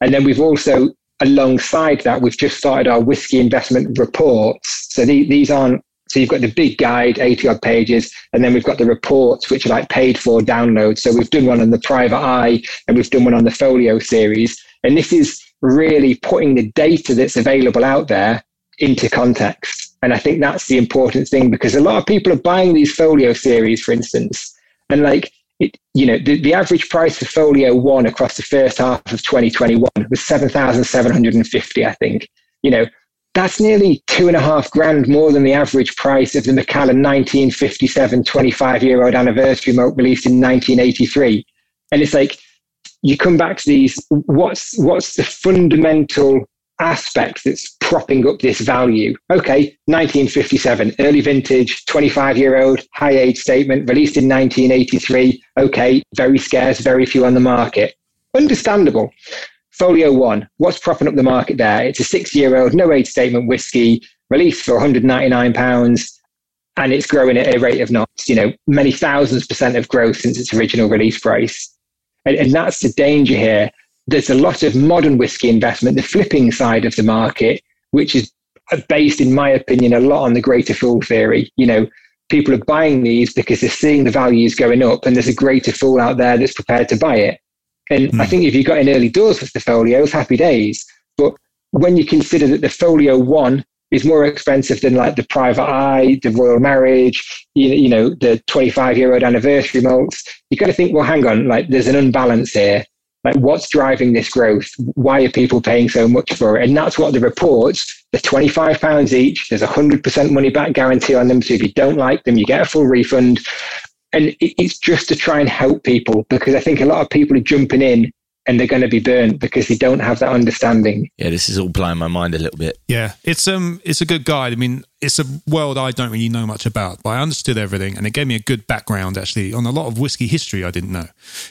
And then we've also alongside that, we've just started our whiskey investment reports. So the, these aren't so you've got the big guide, 80 odd pages, and then we've got the reports, which are like paid for downloads. So we've done one on the private eye and we've done one on the folio series. And this is really putting the data that's available out there into context. And I think that's the important thing because a lot of people are buying these folio series, for instance, and like, it, you know, the, the average price for folio one across the first half of 2021 was 7,750, I think. You know, that's nearly two and a half grand more than the average price of the Macallan 1957 25 year old anniversary malt released in 1983. And it's like, you come back to these, what's, what's the fundamental aspect that's propping up this value? Okay, 1957, early vintage, 25 year old, high age statement, released in 1983. Okay, very scarce, very few on the market. Understandable. Folio One, what's propping up the market there? It's a six year old, no age statement whiskey released for £199 and it's growing at a rate of knots, you know, many thousands percent of growth since its original release price. And, and that's the danger here. There's a lot of modern whiskey investment, the flipping side of the market, which is based, in my opinion, a lot on the greater fool theory. You know, people are buying these because they're seeing the values going up and there's a greater fool out there that's prepared to buy it. And mm. I hmm. think if you got in early doors with the folios, happy days. But when you consider that the folio one is more expensive than like the private eye, the royal marriage, you, you know, the 25 year old anniversary malts, you've got to think, well, hang on, like there's an unbalance here. Like what's driving this growth? Why are people paying so much for it? And that's what the reports, the 25 pounds each, there's a hundred percent money back guarantee on them. So if you don't like them, you get a full refund and it's just to try and help people because I think a lot of people are jumping in and they're going to be burnt because they don't have that understanding. Yeah, this is all blowing my mind a little bit. Yeah, it's um, it's a good guide. I mean, it's a world I don't really know much about, but I understood everything, and it gave me a good background actually on a lot of whiskey history I didn't know.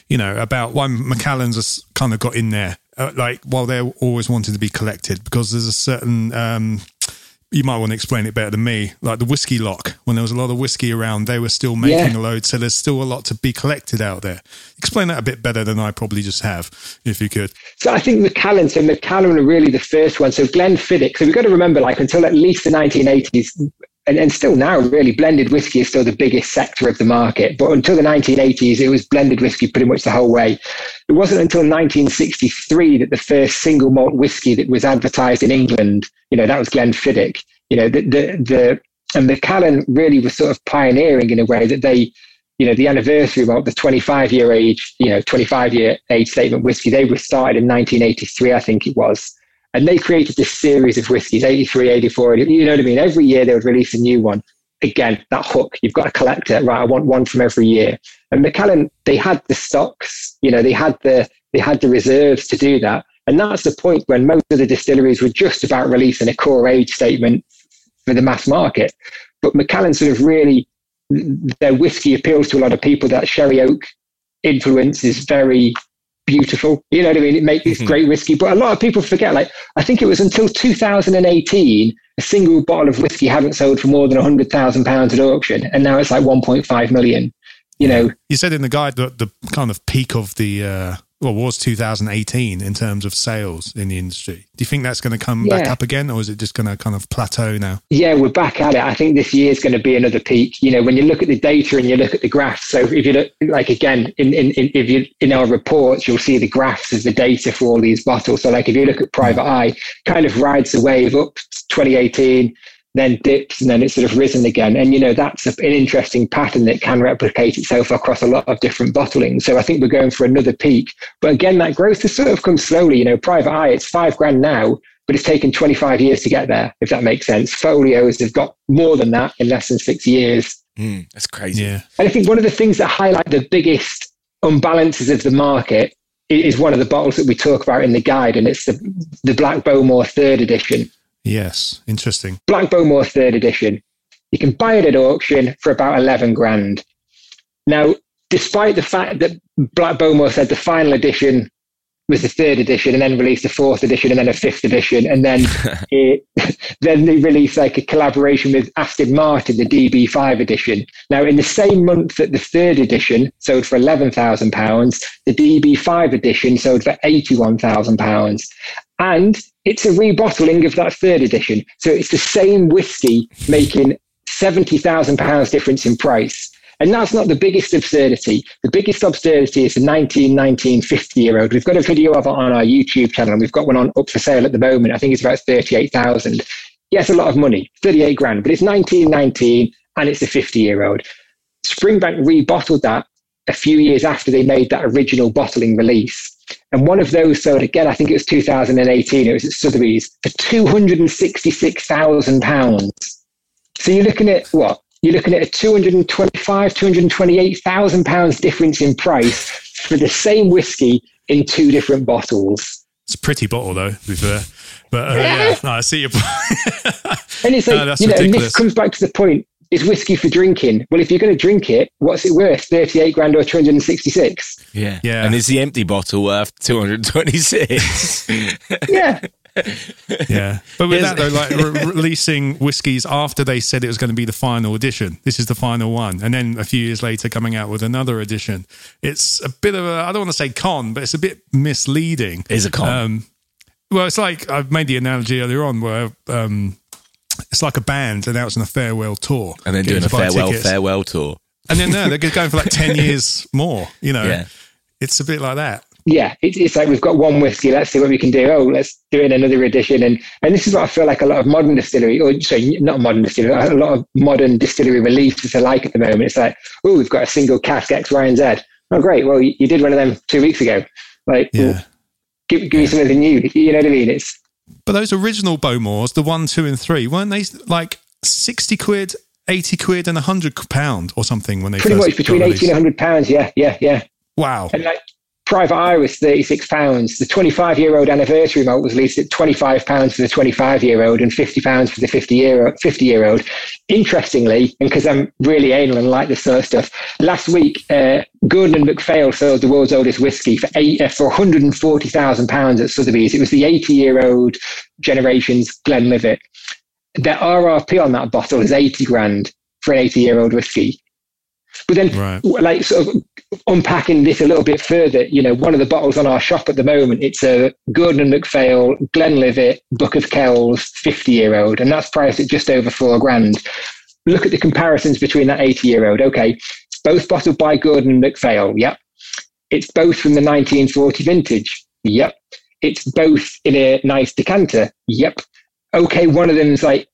You know about why Macallan's has kind of got in there, uh, like while they're always wanting to be collected because there's a certain um, you might want to explain it better than me. Like the whiskey lock, when there was a lot of whiskey around, they were still making yeah. a load, so there's still a lot to be collected out there. Explain that a bit better than I probably just have, if you could. So I think Macallan, so Macallan are really the first one. So Glenfiddich. So we've got to remember, like until at least the 1980s, and, and still now, really, blended whiskey is still the biggest sector of the market. But until the 1980s, it was blended whiskey pretty much the whole way. It wasn't until 1963 that the first single malt whiskey that was advertised in England, you know, that was Glenfiddich. You know, the, the, the and Macallan really was sort of pioneering in a way that they, you know, the anniversary malt, the 25 year age, you know, 25 year age statement whiskey, they were started in 1983, I think it was. And they created this series of whiskies, 83, 84, you know what I mean? Every year they would release a new one. Again, that hook, you've got to collect it, right? I want one from every year. And Macallan, they had the stocks, you know, they had the they had the reserves to do that. And that's the point when most of the distilleries were just about releasing a core age statement for the mass market. but Macallan sort of really, their whiskey appeals to a lot of people. That sherry oak influence is very beautiful. You know what I mean? It makes it's Mhm. great whiskey, but a lot of people forget. Like I think it was until 2018, a single bottle of whiskey hadn't sold for more than 100,000 pounds at auction, and now it's like 1.5 million. You know, You said in the guide that the kind of peak of the uh, well was 2018 in terms of sales in the industry. Do you think that's going to come back up again, or is it just going to kind of plateau now? yeah, we're back at it. I think this year is going to be another peak. You know, when you look at the data and you look at the graphs. So if you look, like again, in, in, in if you in our reports, you'll see the graphs as the data for all these bottles. So like if you look at Private hmm. Eye, kind of rides the wave up to 2018, then dips, and then it's sort of risen again. And you know, that's a, an interesting pattern that can replicate itself across a lot of different bottlings. So I think we're going for another peak. But again, that growth has sort of come slowly. You know, Private Eye, it's five grand now but it's taken 25 years to get there, if that makes sense. Folios have got more than that in less than six years. Mm, that's crazy. Yeah, And I think one of the things that highlight the biggest unbalances of the market is one of the bottles that we talk about in the guide, and it's the, the Black Bowmore third edition. Yes, interesting. Black Bowmore third edition. You can buy it at auction for about 11 grand. Now, despite the fact that Black Bowmore said the final edition was the third edition and then released a fourth edition and then a fifth edition and then [LAUGHS] it, [LAUGHS] then they released like a collaboration with Aston Martin, the DB5 edition. Now, in the same month that the third edition sold for £11,000, the DB5 edition sold for £81,000. And it's a rebottling of that third edition. So it's the same whiskey making £70,000 difference in price. And that's not the biggest absurdity. The biggest absurdity is the 1919 50 year old. We've got a video of it on our YouTube channel. and We've got one on up for sale at the moment. I think it's about 38,000. Yes, a lot of money, 38 grand, but it's 1919 and it's a 50 year old. Springbank rebottled that a few years after they made that original bottling release. And one of those sold again, I think it was 2018, it was at Sotheby's for £266,000. So you're looking at what? You're looking at a 225, 228,000 pounds difference in price for the same whiskey in two different bottles. It's a pretty bottle though, to be fair. But uh, yeah, no, I see your point. And it's [LAUGHS] like, No, that's you know, and ridiculous. this comes back to the point is whiskey for drinking? Well, if you're going to drink it, what's it worth? 38 grand or 266? Yeah. Yeah. And is the empty bottle worth 226? Yeah. [LAUGHS] yeah, but with that though, like re- [LAUGHS] releasing whiskies after they said it was going to be the final edition. This is the final one, and then a few years later coming out with another edition. It's a bit of a I don't want to say con, but it's a bit misleading. is a con. Um, well, it's like I've made the analogy earlier on where um, it's like a band announcing a farewell tour and then doing a farewell, tickets. farewell tour. and then no, they're going for like ten [LAUGHS] years more. You know, Yeah. it's a bit like that. yeah, it's, it's like we've got one whiskey. Let's see what we can do. Oh, let's do it in another edition. And and this is what I feel like a lot of modern distillery, or sorry, not modern distillery, a lot of modern distillery releases are like at the moment. It's like, oh, we've got a single cask X, Y, and Z. Oh, great. Well, you, you did one of them two weeks ago. Like, Yeah. well, give, give me something new. You know what I mean? It's But those original Bowmores, the one, two, and three, weren't they like sixty quid, eighty quid, and hundred pound or something when they pretty first much between got 80 and 100 pounds. Yeah, yeah, yeah. Wow. And like Private Eye was 36 pounds. The 25 year old anniversary malt was leased at 25 pounds for the 25 year old and 50 pounds for the 50 year 50 year old. Interestingly, and because I'm really anal and like this sort of stuff, last week uh, Gordon and MacPhail sold the world's oldest whiskey for uh, for 140,000 pounds at Sotheby's. It was the 80 year old generation's Glenlivet. Their RRP on that bottle is 80 grand for an 80 year old whiskey. But then, Right. like, sort of unpacking this a little bit further, you know, one of the bottles on our shop at the moment, it's a Gordon and MacPhail Glenlivet Book of Kells 50 year old, and that's priced at just over four grand. Look at the comparisons between that 80 year old. Okay, both bottled by Gordon and MacPhail. Yep. It's both from the 1940 vintage. Yep. It's both in a nice decanter. Yep. Okay, one of them's like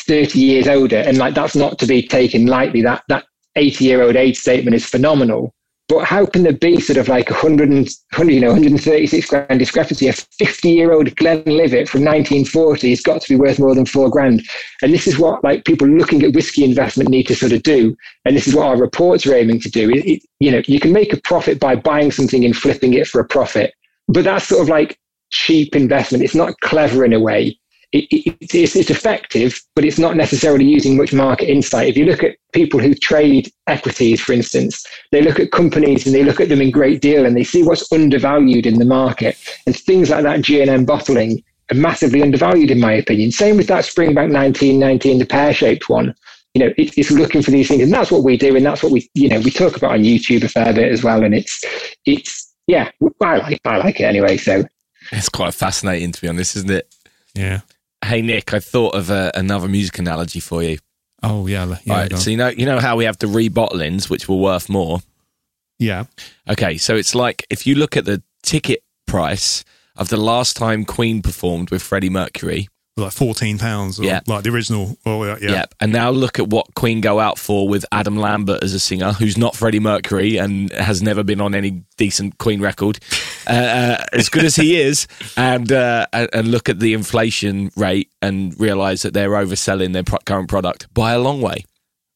30 years older, and like that's not to be taken lightly. That that 80 year old age statement is phenomenal. But how can there be sort of like a 100, 100 you know, 136 grand discrepancy? A 50 year old Glenlivet from 1940 has got to be worth more than four grand. And this is what like people looking at whiskey investment need to sort of do. And this is what our reports are aiming to do. It, it, you know, you can make a profit by buying something and flipping it for a profit, but that's sort of like cheap investment. It's not clever in a way. It, it, it's, it's effective, but it's not necessarily using much market insight. If you look at people who trade equities, for instance, they look at companies and they look at them in great deal and they see what's undervalued in the market. And things like that G&M bottling are massively undervalued, in my opinion. Same with that Springbank 1919, the pear-shaped one. You know, it, it's looking for these things, and that's what we do, and that's what we, you know, we talk about on YouTube a fair bit as well. And it's, it's, yeah, I like, I like it anyway. So it's quite fascinating, to be honest, isn't it? Yeah. Hey Nick, I thought of uh, another music analogy for you. Oh yeah, yeah. right, so you know, you know how we have the rebottlings, which were worth more. yeah. Okay, so it's like if you look at the ticket price of the last time Queen performed with Freddie Mercury, Like fourteen pounds. Yeah. Like the original. Oh yeah. yeah. Yep. And now look at what Queen go out for with Adam Lambert as a singer, who's not Freddie Mercury and has never been on any decent Queen record, uh, uh, as good as he [LAUGHS] is. And uh, and and look at the inflation rate and realise that they're overselling their pro- current product by a long way.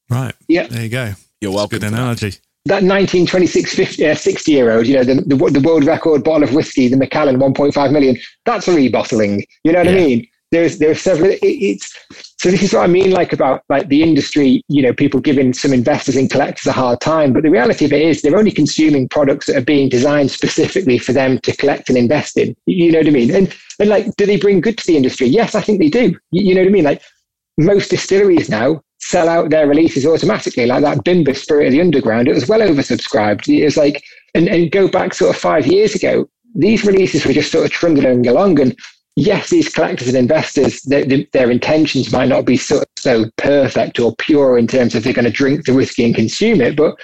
Right. Yeah. There you go. You're That's a welcome. Good for that. analogy. that 1926 50, uh, 60 year old, you know, the, the, the world record bottle of whiskey, the Macallan 1.5 million, that's a rebottling. You know what I mean? There's there are several. It, it's so this is what I mean, like about like the industry. You know, people giving some investors and collectors a hard time, but the reality of it is they're only consuming products that are being designed specifically for them to collect and invest in. You know what I mean? And and like, do they bring good to the industry? Yes, I think they do. You, you know what I mean? Like most distilleries now sell out their releases automatically, like that Bimber Spirit of the Underground. It was well oversubscribed. It was like, and, and go back sort of five years ago, these releases were just sort of trundling along. And yes, these collectors and investors, their, their, their intentions might not be so, so perfect or pure in terms of they're going to drink the whiskey and consume it, but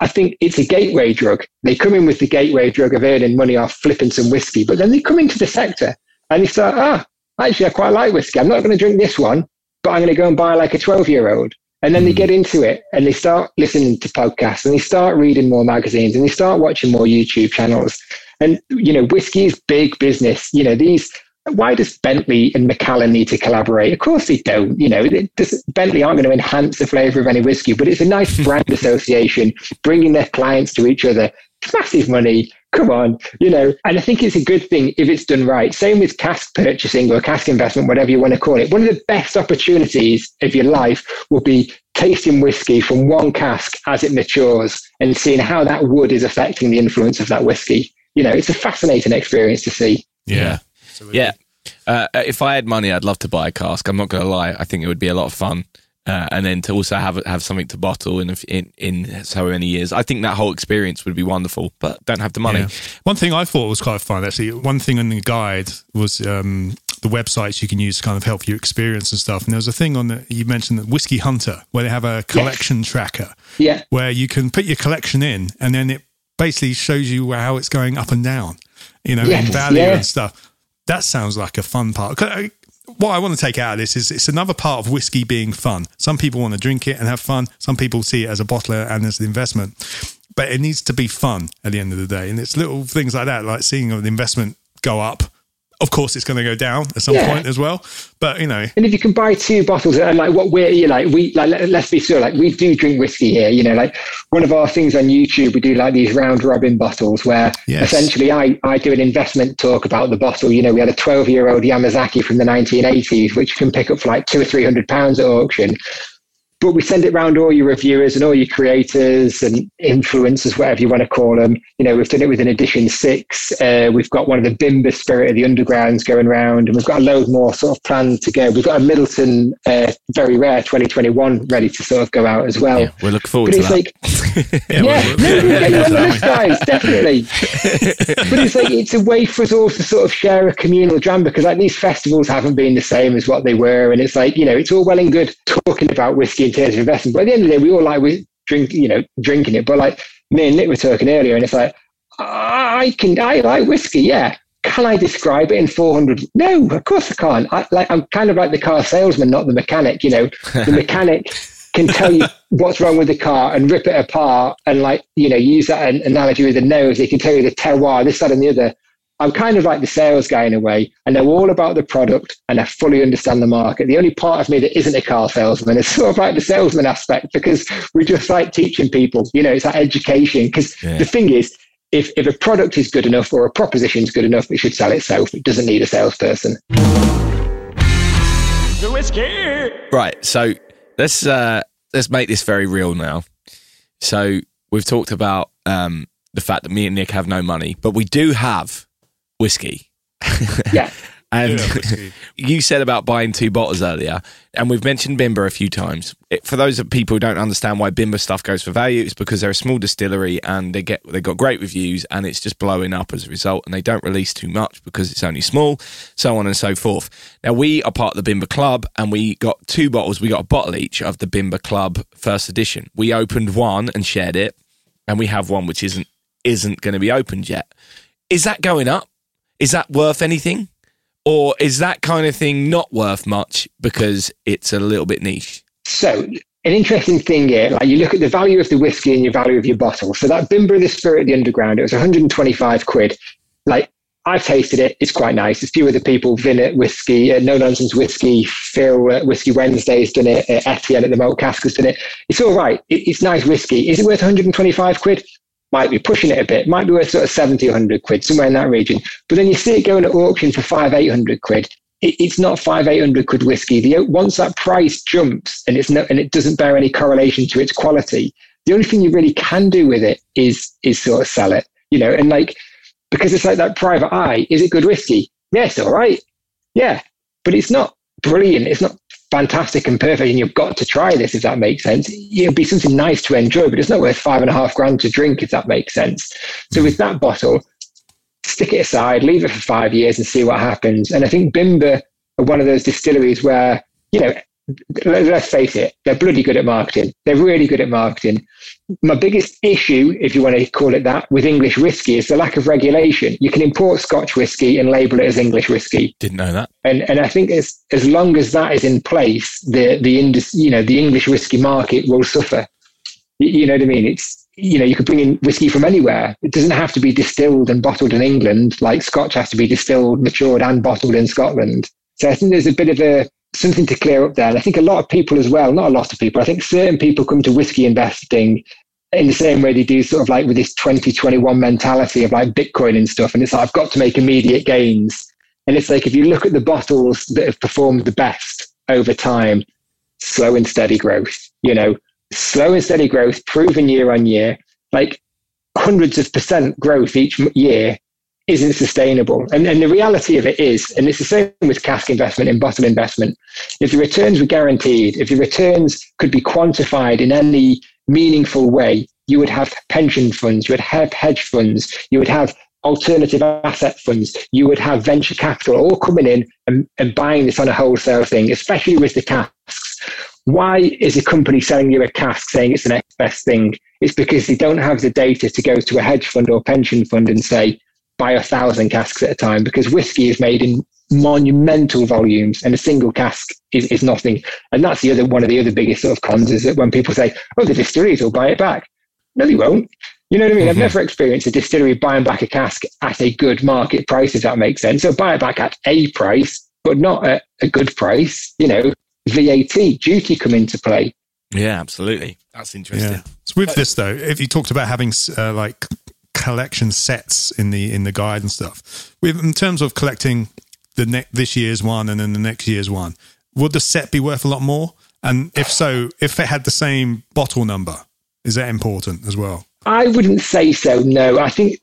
I think it's a gateway drug. They come in with the gateway drug of earning money off flipping some whiskey, but then they come into the sector and they start, ah, actually, I quite like whiskey. I'm not going to drink this one, but I'm going to go and buy like a 12 year old. And then they get into it and they start listening to podcasts and they start reading more magazines and they start watching more YouTube channels. And, you know, whiskey is big business. You know, these, why does Bentley and Macallan need to collaborate? Of course they don't. You know, it Bentley aren't going to enhance the flavour of any whiskey, but it's a nice brand association, bringing their clients to each other. It's massive money. Come on, you know, and I think it's a good thing if it's done right. Same with cask purchasing or cask investment, whatever you want to call it. One of the best opportunities of your life will be tasting whiskey from one cask as it matures and seeing how that wood is affecting the influence of that whiskey. You know, it's a fascinating experience to see. Yeah. Yeah. Uh, if I had money, I'd love to buy a cask. I'm not going to lie. I think it would be a lot of fun. Uh, and then to also have have something to bottle in, a f- in in so many years, I think that whole experience would be wonderful. But don't have the money. Yeah. One thing I thought was quite fun actually. One thing in the guide was um, the websites you can use to kind of help you experience and stuff. And there was a thing on the you mentioned that Whiskey Hunter where they have a collection tracker Yeah. where you can put your collection in and then it basically shows you how it's going up and down, you know, in value yeah. and stuff. That sounds like a fun part. I- uh, What I want to take out of this is it's another part of whiskey being fun. Some people want to drink it and have fun. Some people see it as a bottler and as an investment. But it needs to be fun at the end of the day. And it's little things like that, like seeing an investment go up. Of course, it's going to go down at some Yeah. point as well. But, you know, And if you can buy two bottles, and like what we're, you know, like we, like let, let's be sure, like we do drink whiskey here. You know, like one of our things on YouTube, we do like these round robin bottles where Yes. essentially I, I do an investment talk about the bottle. You know, we had a 12 year old Yamazaki from the 1980s, which you can pick up for like two or three hundred pounds at auction. But we send it around all your reviewers and all your creators and influencers, whatever you want to call them. You know, we've done it with an edition six. Uh, we've got one of the Bimber Spirit of the Undergrounds going round, and we've got a load more sort of planned to go. We've got a Midleton uh, Very Rare 2021 ready to sort of go out as well. Yeah, we're looking forward But to it's that. like, yeah, [LAUGHS] yeah, well, no, we'll get you on the yeah, [LAUGHS] list, guys, definitely. but it's like it's a way for us all to sort of share a communal jam because like these festivals haven't been the same as what they were, and it's like you know it's all well and good talking about whiskey of investment, but at the end of the day, we all like we drink, you know, drinking it. But like me and Nick were talking earlier, and it's like I can, I like whiskey, yeah. Can I describe it in 400? No, of course I can't. I, like, I'm kind of like the car salesman, not the mechanic. You know, the [LAUGHS] mechanic can tell you what's wrong with the car and rip it apart and like, you know, use that analogy with the nose. They can tell you the terroir, this, that, and the other. I'm kind of like the sales guy in a way. I know all about the product and I fully understand the market. The only part of me that isn't a car salesman is [LAUGHS] sort of like the salesman aspect because we just like teaching people, you know, it's that education. Because Yeah. the thing is, if, if a product is good enough or a proposition is good enough, it should sell itself. It doesn't need a salesperson. whiskey. Right, so let's uh, let's make this very real now. So we've talked about um, the fact that me and Nick have no money, but we do have whiskey. [LAUGHS] Yeah. [LAUGHS] And Yeah, whiskey. [LAUGHS] you said about buying two bottles earlier, and we've mentioned Bimber a few times. It, for those of people who don't understand why Bimber stuff goes for value, it's because they're a small distillery and they get they got great reviews, and it's just blowing up as a result. And they don't release too much because it's only small, so on and so forth. Now we are part of the Bimber Club, and we got two bottles. We got a bottle each of the Bimber Club first edition. We opened one and shared it, and we have one which isn't isn't going to be opened yet. Is that going up? Is that worth anything? Or is that kind of thing not worth much because it's a little bit niche? So an interesting thing here, like you look at the value of the whiskey and your value of your bottle. So that Bimber of the Spirit of the Underground, it was 125 quid. Like I've tasted it; it's quite nice. A few other people, Vinnet Whiskey, uh, No Nonsense Whiskey, Phil uh, Whiskey Wednesday's done it, uh, Etienne at the Malt Cask has done it. It's all right. It, it's nice whiskey. Is it worth 125 quid? Might be pushing it a bit. Might be worth sort of 70, 100 quid, somewhere in that region. But then you see it going at auction for five, 800 quid. It, it's not five, 800 quid whiskey. The, once that price jumps and it's no, and it doesn't bear any correlation to its quality, the only thing you really can do with it is is sort of sell it, you know, and like because it's like that private eye. Is it good whiskey? Yes, all right. Yeah, but it's not brilliant. It's not fantastic and perfect. And you've got to try this if that makes sense. It'll be something nice to enjoy, but it's not worth five and a half grand to drink if that makes sense. So with that bottle, stick it aside, leave it for five years, and see what happens. And I think Bimber are one of those distilleries where you know let's face it, they're bloody good at marketing. They're really good at marketing. My biggest issue, if you want to call it that, with English whiskey is the lack of regulation. You can import Scotch whiskey and label it as English whiskey, Didn't know that. and and I think as as long as that is in place, the the indus, you know the English whiskey market will suffer. You, you know what I mean? It's you know you could bring in whiskey from anywhere. It doesn't have to be distilled and bottled in England, like Scotch has to be distilled, matured, and bottled in Scotland. So I think there's a bit of a something to clear up there. And I think a lot of people as well, not a lot of people, I think certain people come to whiskey investing in the same way they do sort of like with this 2021 mentality of like Bitcoin and stuff. And it's like, I've got to make immediate gains. And it's like, if you look at the bottles that have performed the best over time, slow and steady growth, you know, slow and steady growth, proven year on year, like hundreds of percent growth each year isn't sustainable. And, and the reality of it is, and it's the same with cask investment and bottle investment, if the returns were guaranteed, if the returns could be quantified in any meaningful way, you would have pension funds, you would have hedge funds, you would have alternative asset funds, you would have venture capital all coming in and, and buying this on a wholesale thing, especially with the casks. Why is a company selling you a cask saying it's the next best thing? It's because they don't have the data to go to a hedge fund or pension fund and say, buy a thousand casks at a time because whiskey is made in monumental volumes and a single cask is, is nothing. And that's the other one of the other biggest sort of cons is that when people say, oh, the distilleries will buy it back. No, they won't. You know what I mean? I've never experienced a distillery buying back a cask at a good market price, if that makes sense. So buy it back at a price, but not at a good price. You know, VAT, duty come into play. Yeah, absolutely. That's interesting. Yeah. So with this though, if you talked about having uh, like collection sets in the in the guide and stuff, with in terms of collecting the this year's one and then the next year's one, would the set be worth a lot more? And if so, if it had the same bottle number, is that important as well? I wouldn't say so. No, I think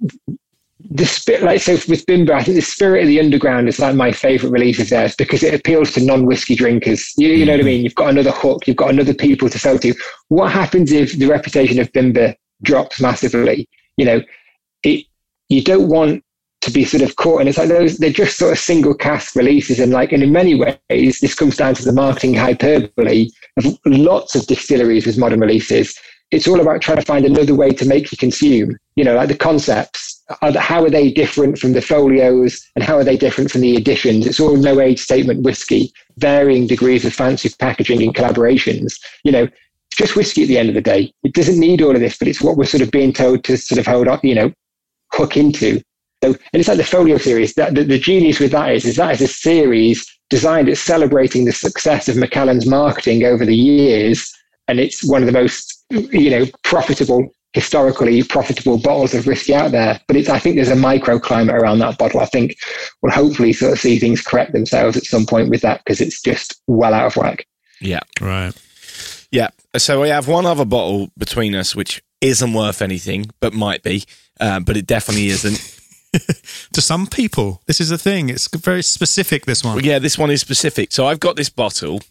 the spirit, like so with Bimber, I think the spirit of the underground is like my favorite release of theirs because it appeals to non-whiskey drinkers. You, you know what I mm-hmm. mean? You've got another hook. You've got another people to sell to. What happens if the reputation of Bimber drops massively? You know. You don't want to be sort of caught, and it's like those. They're just sort of single cask releases, and like, and in many ways, this comes down to the marketing hyperbole of lots of distilleries with modern releases it's all about trying to find another way to make you consume. You know, like the concepts. Are how are they different from the folios, and how are they different from the editions? It's all no age statement whiskey, varying degrees of fancy packaging and collaborations. You know, just whiskey at the end of the day. It doesn't need all of this, but it's what we're sort of being told to sort of hold on. You know, hook into. So, and it's like the folio series. That the, the genius with that is, is that is a series designed at celebrating the success of Macallan's marketing over the years, and it's one of the most you know profitable historically profitable bottles of whiskey out there. But it's I think there's a microclimate around that bottle. I think we'll hopefully sort of see things correct themselves at some point with that because it's just well out of whack. Yeah. Right. Yeah. So we have one other bottle between us, which isn't worth anything, but might be, uh, but it definitely isn't. [LAUGHS] To some people, this is a thing. It's very specific. This one. Well, yeah, this one is specific. So I've got this bottle,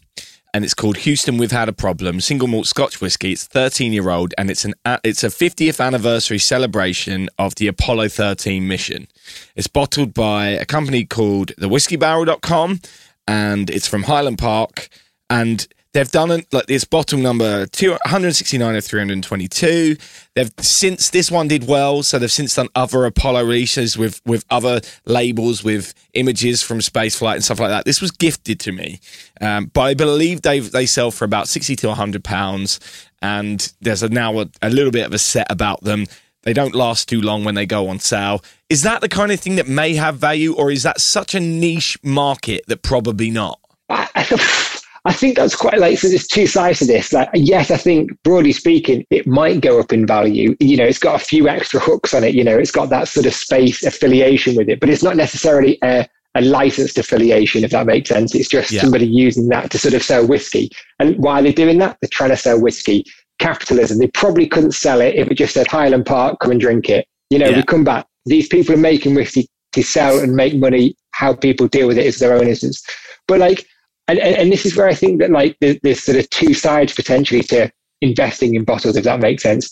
and it's called Houston. We've had a problem. Single malt Scotch whiskey. It's 13 year old, and it's an uh, it's a 50th anniversary celebration of the Apollo 13 mission. It's bottled by a company called thewhiskybarrel.com, and it's from Highland Park, and they've done it like this bottom number 169 of 322 they've since this one did well so they've since done other apollo releases with with other labels with images from space flight and stuff like that this was gifted to me um, but i believe they they sell for about 60 to 100 pounds and there's a, now a, a little bit of a set about them they don't last too long when they go on sale. Is that the kind of thing that may have value, or is that such a niche market that probably not? I think that's quite like so. There's two sides to this. Like, yes, I think broadly speaking, it might go up in value. You know, it's got a few extra hooks on it. You know, it's got that sort of space affiliation with it, but it's not necessarily a, a licensed affiliation, if that makes sense. It's just Yeah. somebody using that to sort of sell whiskey. And why are they doing that? They're trying to sell whiskey. Capitalism. They probably couldn't sell it if it just said Highland Park, come and drink it. You know, Yeah. we come back. These people are making whiskey to sell and make money. How people deal with it is their own instance. But like, and, and, and this is where I think that like there- there's sort of two sides potentially to investing in bottles, if that makes sense.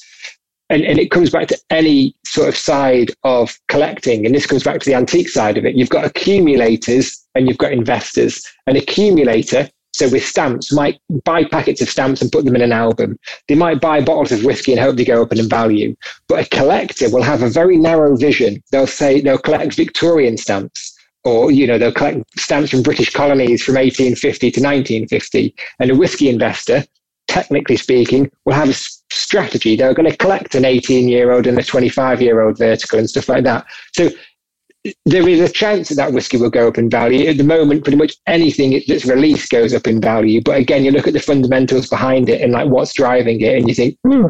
And, and it comes back to any sort of side of collecting. And this comes back to the antique side of it. You've got accumulators and you've got investors. An accumulator, so with stamps, might buy packets of stamps and put them in an album. They might buy bottles of whiskey and hope they go up in value. But a collector will have a very narrow vision. They'll say they'll collect Victorian stamps or you know they'll collect stamps from British colonies from 1850 to 1950. And a whiskey investor, technically speaking, will have a strategy. They're going to collect an 18 year old and a 25 year old vertical and stuff like that. So there is a chance that that whiskey will go up in value. At the moment, pretty much anything that's released goes up in value. But again, you look at the fundamentals behind it and like what's driving it, and you think, hmm,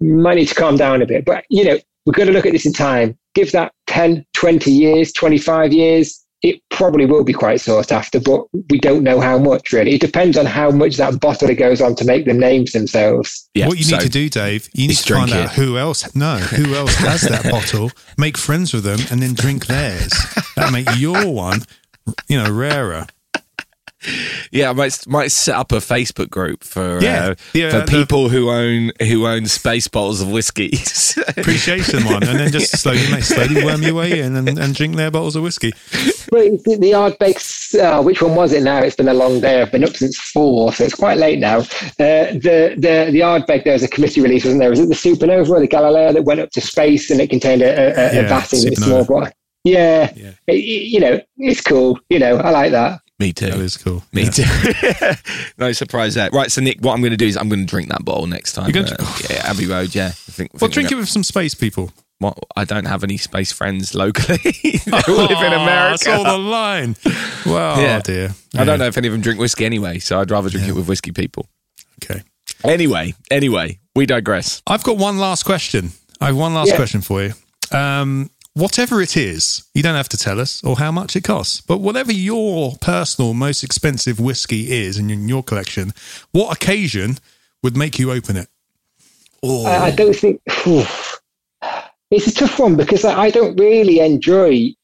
might need to calm down a bit. But you know, we've got to look at this in time. Give that 10, 20 years, 25 years. It probably will be quite sought after, but we don't know how much really. It depends on how much that bottler goes on to make the names themselves. Yeah, what you so- need to do, Dave, you need to find out it. who else. No, who [LAUGHS] else has that bottle? Make friends with them, and then drink theirs. That'll make your one, you know, rarer. Yeah, I might might set up a Facebook group for Yeah, uh, yeah, for the- people who own who own space bottles of whiskey. [LAUGHS] Appreciation one, and then just [LAUGHS] slowly, mate, slowly worm your way in and, and drink their bottles of whiskey. Well, the, the Ardbegs, uh, which one was it now? It's been a long day. I've been up since four, so it's quite late now. Uh, the the the Ardbeg, there was a committee release, wasn't there? Was it the Supernova or the Galileo that went up to space and it contained a, a, a Yeah, vat in its Supernova. small bottle? Yeah, Yeah. It- it- you know, it's cool. You know, I like that. Me too. That is cool. Me Yeah. too. [LAUGHS] no surprise there. Right, so Nick, what I'm going to do is I'm going to drink that bottle next time. You're going Uh, yeah, Abbey Road. Yeah, I think. Well, think drink it with some space people. what- I don't have any space friends locally. [LAUGHS] they all live in [LAUGHS] Oh, America. That's all the line. Well, Yeah. oh dear. I don't know if any of them drink whiskey anyway, so I'd rather drink it with whiskey people. Okay. Anyway, anyway, we digress. I've got one last question. I have one last Yeah. question for you. Um, whatever it is, you don't have to tell us or how much it costs, but whatever your personal most expensive whiskey is in your, collection, what occasion would make you open it? I, I don't think it's a tough one because I, I don't really enjoy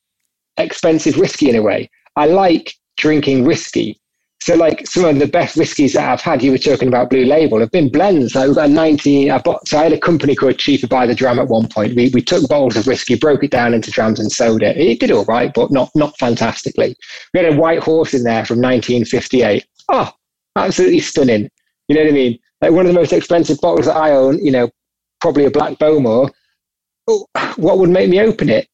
expensive whiskey in a way. I like drinking whiskey. So, like some of the best whiskies that I've had, you were talking about Blue Label, have been blends. We've got 19. I bought, so I had a company called Cheaper by the Dram at one point. We, we took bottles of whiskey, broke it down into drams, and sold it. It did all right, but not not fantastically. We had a white horse in there from 1958. Oh, absolutely stunning. You know what I mean? Like one of the most expensive bottles that I own. You know, probably a Black Bowmore. Oh, what would make me open it?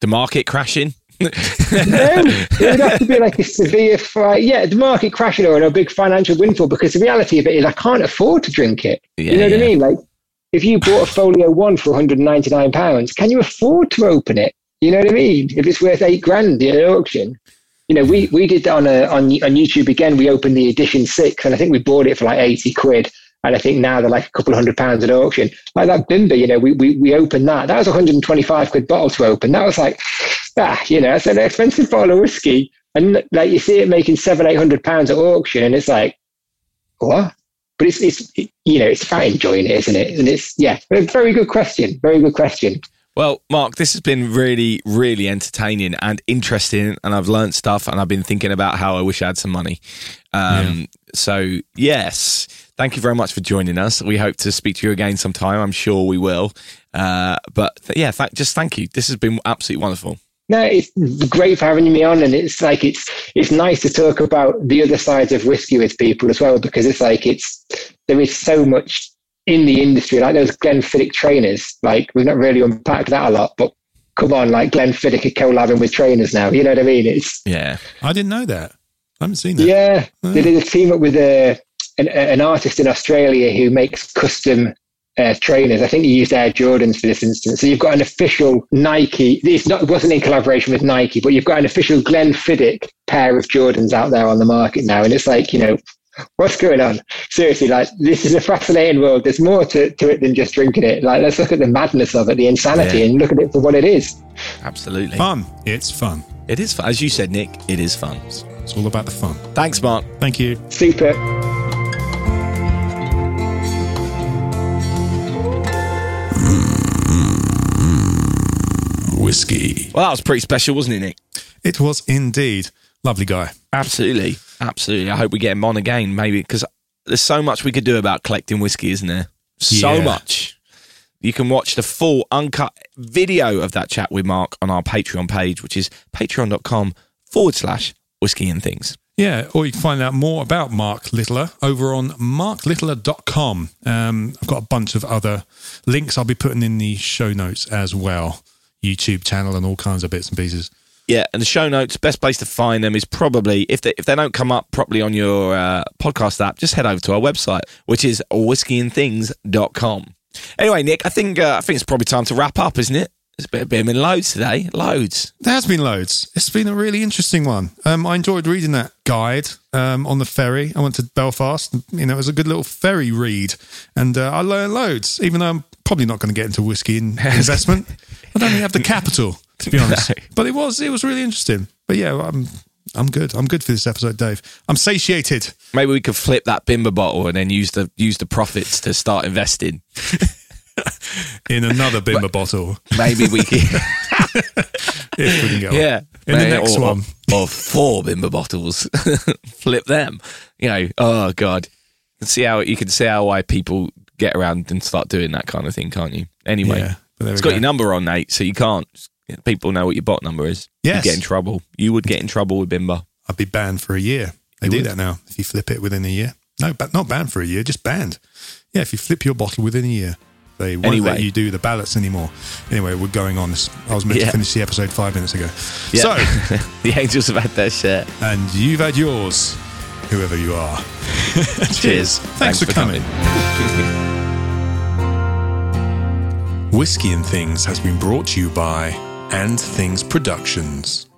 The market crashing. No, it would have to be like a severe fight. Yeah, the market crashing or a big financial windfall. Because the reality of it is, I can't afford to drink it. Yeah, you know what. I mean? Like, if you bought a Folio One for 199 pounds, can you afford to open it? You know what I mean? If it's worth eight grand at an auction, you know, we we did that on a on on YouTube again. We opened the edition six, and I think we bought it for like 80 quid. And I think now they're like a couple of hundred pounds at auction. Like that Bimber, you know, we, we, we opened that. That was 125 quid bottle to open. That was like, ah, you know, it's an expensive bottle of whiskey. And like you see it making seven, eight hundred pounds at auction, and it's like, what? But it's, it's, you know, it's about enjoying it, isn't it? And it's, yeah, very good question. Very good question. Well, Mark, this has been really, really entertaining and interesting, and I've learned stuff, and I've been thinking about how I wish I had some money. Um, yeah. So, yes, thank you very much for joining us. We hope to speak to you again sometime. I'm sure we will. Uh, but th- yeah, th- just thank you. This has been absolutely wonderful. No, it's great for having me on, and it's like it's it's nice to talk about the other sides of whiskey with people as well because it's like it's there is so much in the industry, like those Glenfiddich trainers, like we've not really unpacked that a lot, but come on, like Glenfiddich are collabing with trainers now. You know what I mean? It's yeah. I didn't know that. I haven't seen that. Yeah, oh. they did a team up with a an, an artist in Australia who makes custom uh, trainers. I think he used Air Jordans for this instance. So you've got an official Nike. It's not it wasn't in collaboration with Nike, but you've got an official Glenfiddich pair of Jordans out there on the market now, and it's like you know what's going on? Seriously, like this is a fascinating world. There's more to, to it than just drinking it. Like let's look at the madness of it, the insanity, yeah. and look at it for what it is. Absolutely. Fun. It's fun. It is fun. As you said, Nick, it is fun. It's all about the fun. Thanks, Mark. Thank you. Super. Whiskey. Well, that was pretty special, wasn't it, Nick? It was indeed. Lovely guy. Absolutely. Absolutely. I hope we get him on again, maybe, because there's so much we could do about collecting whiskey, isn't there? So yeah. much. You can watch the full uncut video of that chat with Mark on our Patreon page, which is patreon.com forward slash whiskey and things. Yeah, or you can find out more about Mark Littler over on marklittler.com. Um, I've got a bunch of other links I'll be putting in the show notes as well. YouTube channel and all kinds of bits and pieces. Yeah, and the show notes, best place to find them is probably if they if they don't come up properly on your uh, podcast app, just head over to our website, which is whiskeyandthings.com. Anyway, Nick, I think uh, I think it's probably time to wrap up, isn't it? It's been, been loads today, loads. There has been loads. It's been a really interesting one. Um, I enjoyed reading that guide um, on the ferry. I went to Belfast. You know, it was a good little ferry read, and uh, I learned loads. Even though I'm probably not going to get into whiskey [LAUGHS] investment, I don't even have the capital to be [LAUGHS] honest. no. But it was it was really interesting. But yeah, I'm I'm good. I'm good for this episode, Dave. I'm satiated. Maybe we could flip that Bimber bottle and then use the use the profits to start investing. [LAUGHS] in another Bimber bottle. Maybe we can. [LAUGHS] if we can go. Yeah. In the next or, one. Or four Bimber bottles. Flip them. You know, oh God. See how you can see how why people get around and start doing that kind of thing, can't you? Anyway. Yeah, it's got go. your number on, Nate, so you can't people know what your bot number is. Yes. You get in trouble. You would get in trouble with Bimber. I'd be banned for a year. They you do would. that now. If you flip it within a year. No, but not banned for a year, just banned. Yeah, if you flip your bottle within a year, they won't anyway. let you do the ballots anymore. Anyway, we're going on. I was meant yeah. to finish the episode five minutes ago. Yeah. So, [LAUGHS] the Angels have had their share. And you've had yours, whoever you are. Cheers. [LAUGHS] Cheers. Thanks, Thanks for, for, coming. coming. Whiskey and Things has been brought to you by and Things Productions.